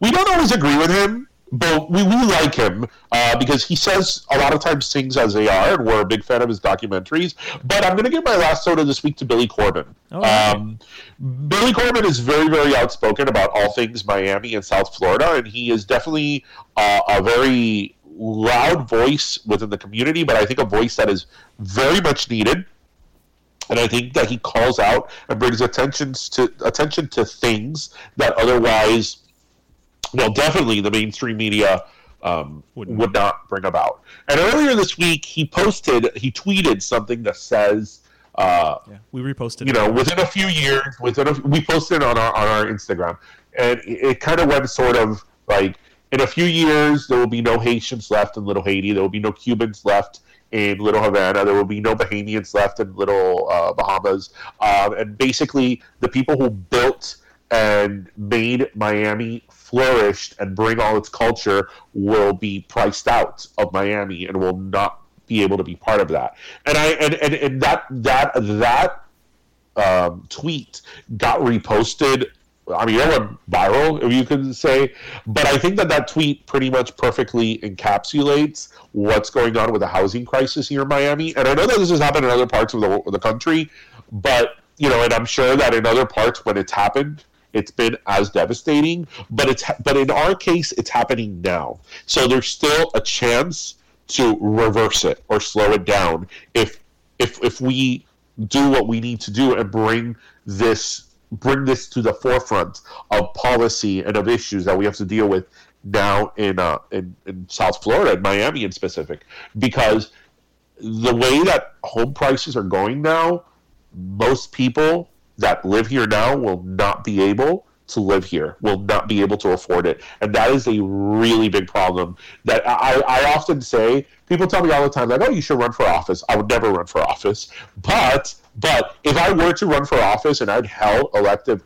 we don't always agree with him, but we, we like him uh, because he says a lot of times things as they are, and we're a big fan of his documentaries. But I'm going to give my last soda this week to Billy Corben. Right. Um, Billy Corben is very, very outspoken about all things Miami and South Florida, and he is definitely uh, a very loud voice within the community, but I think a voice that is very much needed and I think that he calls out and brings attentions to attention to things that otherwise, well, definitely the mainstream media um, Wouldn't. bring about. And earlier this week, he posted, he tweeted something that says, uh, Yeah, we reposted. you know, within a few years, within a, we posted on our on our Instagram, and it, it kind of went sort of like in a few years there will be no Haitians left in Little Haiti, there will be no Cubans left in Little Havana, there will be no Bahamians left in Little uh, Bahamas, um, and basically the people who built and made Miami flourished and bring all its culture will be priced out of Miami and will not be able to be part of that. And I and, and, and that that that um, tweet got reposted. I mean, it went viral, if you could say. But I think that that tweet pretty much perfectly encapsulates what's going on with the housing crisis here in Miami. And I know that this has happened in other parts of the, of the country, but you know, and I'm sure that in other parts when it's happened, it's been as devastating. But it's but in our case, it's happening now. So there's still a chance to reverse it or slow it down if if if we do what we need to do and bring this bring this to the forefront of policy and of issues that we have to deal with now in uh in, in South Florida Miami in specific because the way that home prices are going now most people that live here now will not be able to live here will not be able to afford it. And that is a really big problem that I, I often say people tell me all the time like oh you should run for office. I would never run for office. But but if i were to run for office and i'd held elective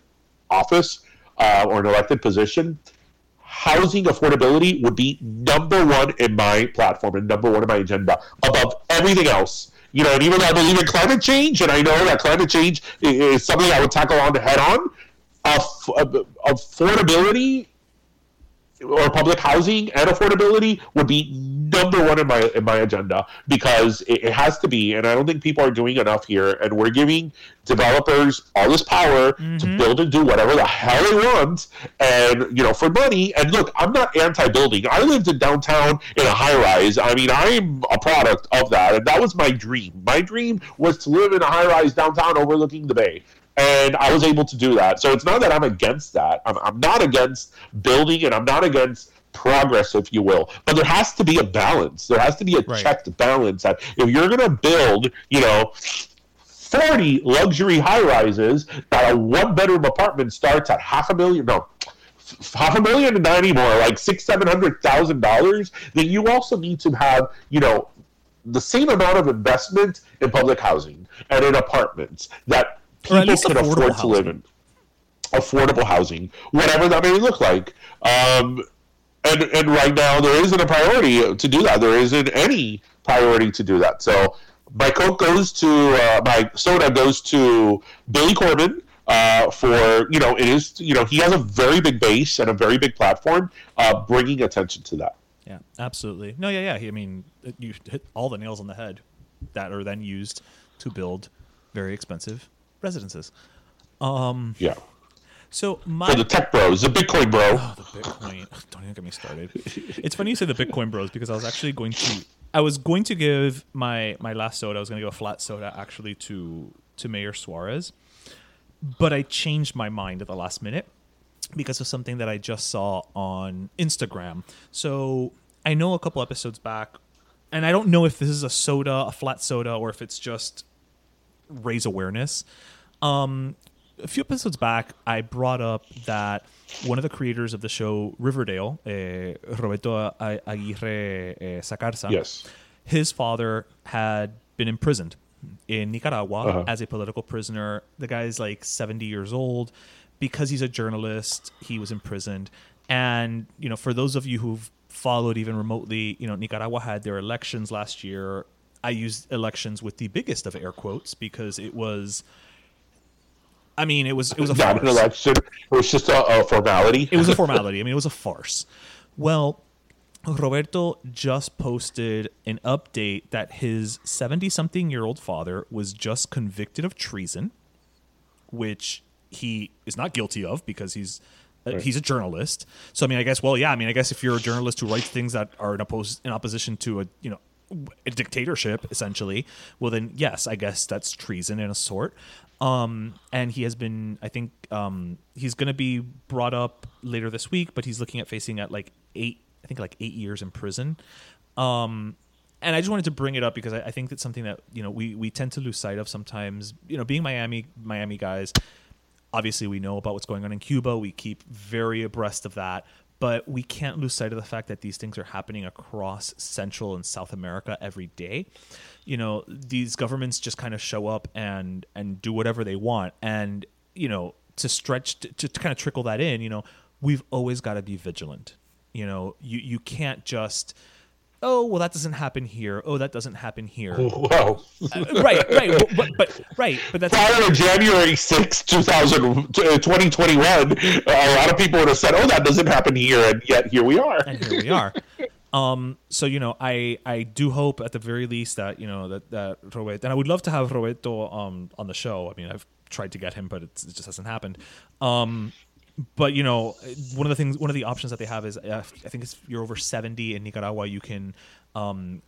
office uh, or an elected position housing affordability would be number one in my platform and number one in my agenda above everything else you know and even i believe in climate change and i know that climate change is something i would tackle on head on aff- affordability or public housing and affordability would be number one in my in my agenda because it, it, has to be and i don't think people are doing enough here. And we're giving developers all this power mm-hmm. to build and do whatever the hell they want and you know for money. And look i'm not anti-building. I lived in downtown in a high rise. I mean i'm a product of that. And that was my dream. My dream was to live in a high rise downtown overlooking the bay and I was able to do that. So it's not that I'm against that. I'm, I'm not against building, and I'm not against progress, if you will. But there has to be a balance. There has to be a right. checked balance. That if you're going to build, you know. 40 luxury high rises that a one bedroom apartment starts at half a million no half a million and not anymore like six seven hundred thousand dollars then you also need to have you know the same amount of investment in public housing and in apartments that people can afford housing. to live in affordable housing, whatever that may look like. Um, and and right now there isn't a priority to do that. There isn't any priority to do that. So my coke goes to uh, my soda goes to Billy Corben. Uh, for you know, it is you know he has a very big base and a very big platform, uh, bringing attention to that. Yeah, absolutely. No, yeah, yeah. I mean, you hit all the nails on the head that are then used to build very expensive residences. Um, yeah. So my the tech bros, the Bitcoin bro. Oh, the Bitcoin. Don't even get me started. it's funny you say the Bitcoin bros because I was actually going to. I was going to give my my last soda. I was going to give a flat soda actually to to Mayor Suarez, but I changed my mind at the last minute because of something that I just saw on Instagram. So I know a couple episodes back, and I don't know if this is a soda, a flat soda, or if it's just raise awareness. Um, a few episodes back, I brought up that one of the creators of the show Riverdale, uh, Roberto Aguirre uh, Sacasa, yes. his father had been imprisoned in Nicaragua uh-huh. as a political prisoner. The guy's like 70 years old. Because he's a journalist, he was imprisoned. And, you know, for those of you who've followed even remotely, you know, Nicaragua had their elections last year. I used elections with the biggest of air quotes because it was I mean, it was it was a not farce. an election. It was just a, a formality. It was a formality. I mean, it was a farce. Well, Roberto just posted an update that his 70 something year old father was just convicted of treason, which he is not guilty of because he's he's a journalist. So I mean, I guess well, yeah, I mean, I guess if you're a journalist who writes things that are in, oppos- in opposition to a, you know, a dictatorship essentially, well then yes, I guess that's treason in a sort. Um, and he has been, I think, um, he's going to be brought up later this week, but he's looking at facing at like eight, I think like eight years in prison. Um, and I just wanted to bring it up because I, I think that's something that you know we we tend to lose sight of sometimes. You know, being Miami Miami guys, obviously we know about what's going on in Cuba. We keep very abreast of that, but we can't lose sight of the fact that these things are happening across Central and South America every day. You know, these governments just kind of show up and and do whatever they want, and you know, to stretch to, to kind of trickle that in, you know, we've always got to be vigilant. You know, you you can't just oh well that doesn't happen here. Oh that doesn't happen here. Whoa uh, right right but, but, right but that's prior to january 6 2000, 2021 a lot of people would have said oh that doesn't happen here and yet here we are. And here we are. Um so you know i i do hope at the very least that you know that that roberto and i would love to have roberto um on the show. I mean i've tried to get him but it just hasn't happened. Um but you know, one of the things, one of the options that they have is, uh, I think if you're over 70 in Nicaragua, you can um,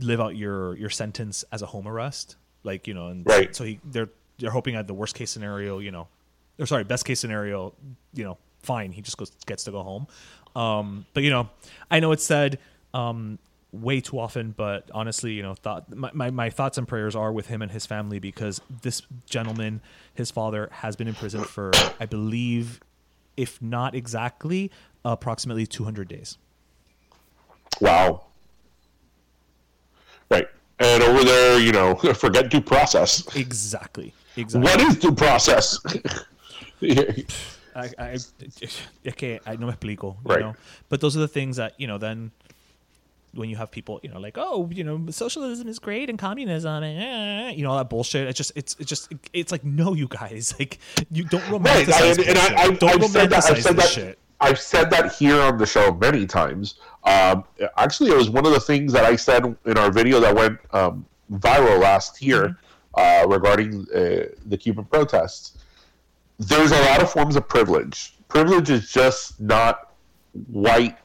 live out your your sentence as a home arrest. Like you know, and right. so he, they're they're hoping at the worst case scenario, you know, or sorry, best case scenario, you know, fine, he just goes gets to go home. Um, but you know, I know it's said um, way too often, but honestly, you know, thought my, my, my, thoughts and prayers are with him and his family because this gentleman, his father, has been in prison for I believe if not exactly, approximately 200 days. Wow. Right. And over there, you know, forget due process. Exactly. Exactly. What is due process? I, I, que I no me explico. You right. Know? But those are the things that, you know, then when you have people, you know, like, oh, you know, socialism is great and communism, and eh, you know, all that bullshit. It's just, it's, it's just, it's like, no, you guys, like, you don't romanticize Right, and, and I, I, Don't I've said that. I've said that. shit. I've said that here on the show many times. Um, actually, it was one of the things that I said in our video that went um, viral last year Mm-hmm. uh, regarding uh, the Cuban protests. There's a lot of forms of privilege. Privilege is just not white,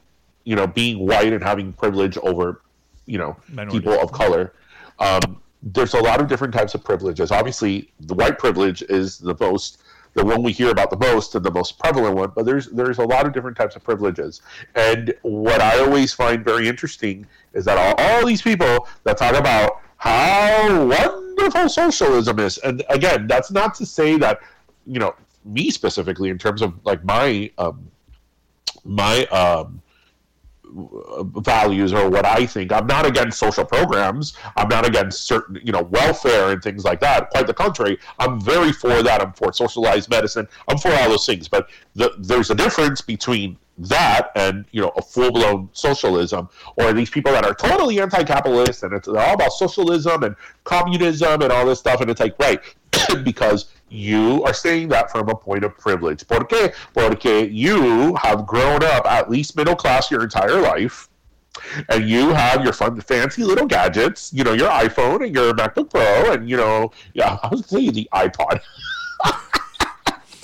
you know, being white and having privilege over, you know, Minorities. people of color. Um, there's a lot of different types of privileges. Obviously, the white privilege is the most, the one we hear about the most and the most prevalent one. But there's there's a lot of different types of privileges. And what I always find very interesting is that all, all these people that talk about how wonderful socialism is, and again, that's not to say that you know me specifically in terms of like my um, my um, values or what I think. I'm not against social programs. I'm not against certain, you know, welfare and things like that. Quite the contrary. I'm very for that. I'm for socialized medicine. I'm for all those things. But the, there's a difference between that and you know a full blown socialism, or these people that are totally anti capitalist and it's all about socialism and communism and all this stuff. And it's like right because you are saying that from a point of privilege. ¿Por qué? Porque you have grown up at least middle class your entire life. And you have your fun, fancy little gadgets, you know, your iPhone and your MacBook Pro, and you know, yeah, I was say the iPod.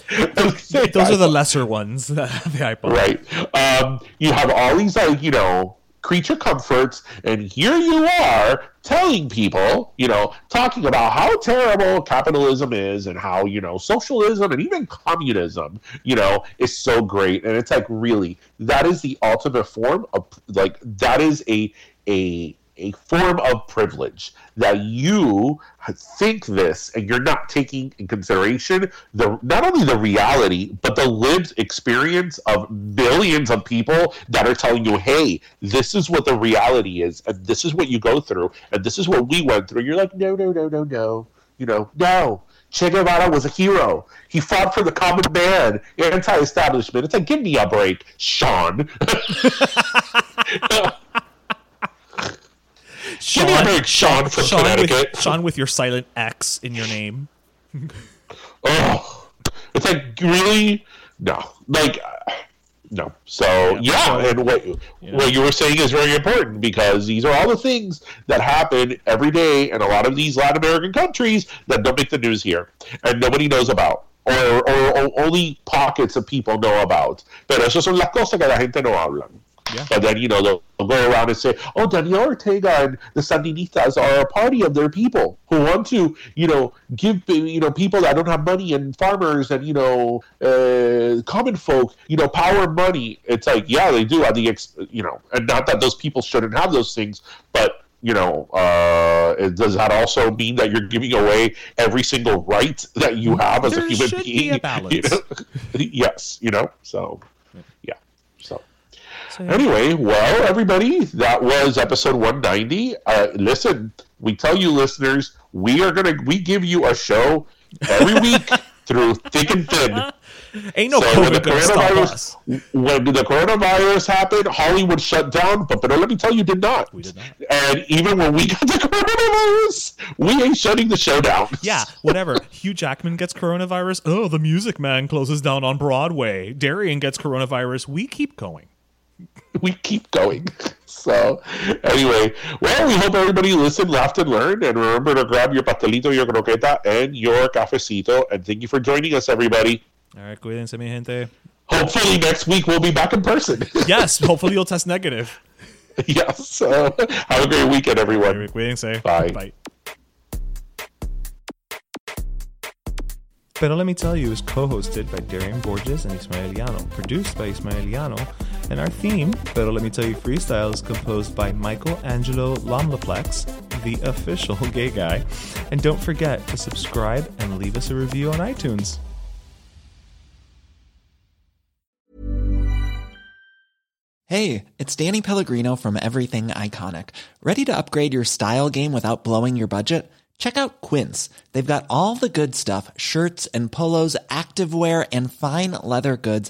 I was gonna say Those are the lesser ones, the iPod. right? Um, you have all these like you know creature comforts, and here you are telling people, you know, talking about how terrible capitalism is and how you know socialism and even communism, you know, is so great. And it's like really that is the ultimate form of like that is a a a form of privilege that you think this and you're not taking in consideration the not only the reality but the lived experience of millions of people that are telling you hey this is what the reality is and this is what you go through and this is what we went through you're like no no no no no you know no Che Guevara was a hero. He fought for the common man, anti-establishment. It's like, give me a break, Sean. Give me a break, Sean from Sean Connecticut. with, Sean with your silent X in your name. Oh, it's like really no, like no. So yeah, and what what you were saying is very important because these are all the things that happen every day in a lot of these Latin American countries that don't make the news here and nobody knows about. Or, or, or only pockets of people know about. Pero eso son las cosas que la gente no hablan. Yeah. But then, you know, they'll, they'll go around and say, oh, Daniel Ortega and the Sandinistas are a party of their people who want to, you know, give, you know, people that don't have money and farmers and, you know, uh, common folk, you know, power and money. It's like, yeah, they do. At the, ex- you know, and not that those people shouldn't have those things, but you know, uh, it- does that also mean that you're giving away every single right that you have as There a human being? be a You balance. know? yes, you know. So, So, yeah. anyway, well, everybody, that was episode 190. Uh, listen, we tell you, listeners, we are gonna we give you a show every week through thick and thin. Ain't no So when the COVID stop us. coronavirus, when the coronavirus happened, Hollywood shut down. But, but let me tell you, did not. We did not. And even when we got the coronavirus, we ain't shutting the show down. Yeah, whatever. Hugh Jackman gets coronavirus. Oh, the Music Man closes down on Broadway. Darian gets coronavirus. We keep going. We keep going. So, anyway, well, we hope everybody listened, laughed, and learned. And remember to grab your pastelito, your croqueta, and your cafecito. And thank you for joining us, everybody. All right, cuídense, mi gente. Hopefully, next week we'll be back in person. Yes, hopefully you'll test negative. yes. So, have a great weekend, everyone. right, cuídense. Bye. Bye. Pero Let Me Tell You is co-hosted by Darian Borges and Ismael Ismaeliano, produced by Ismael Ismaeliano, and our theme, Pero Let Me Tell You Freestyle, is composed by Michael Angelo Lomlaplex, the official gay guy. And don't forget to subscribe and leave us a review on iTunes. Hey, it's Danny Pellegrino from Everything Iconic. Ready to upgrade your style game without blowing your budget? Check out Quince. They've got all the good stuff shirts and polos, activewear, and fine leather goods,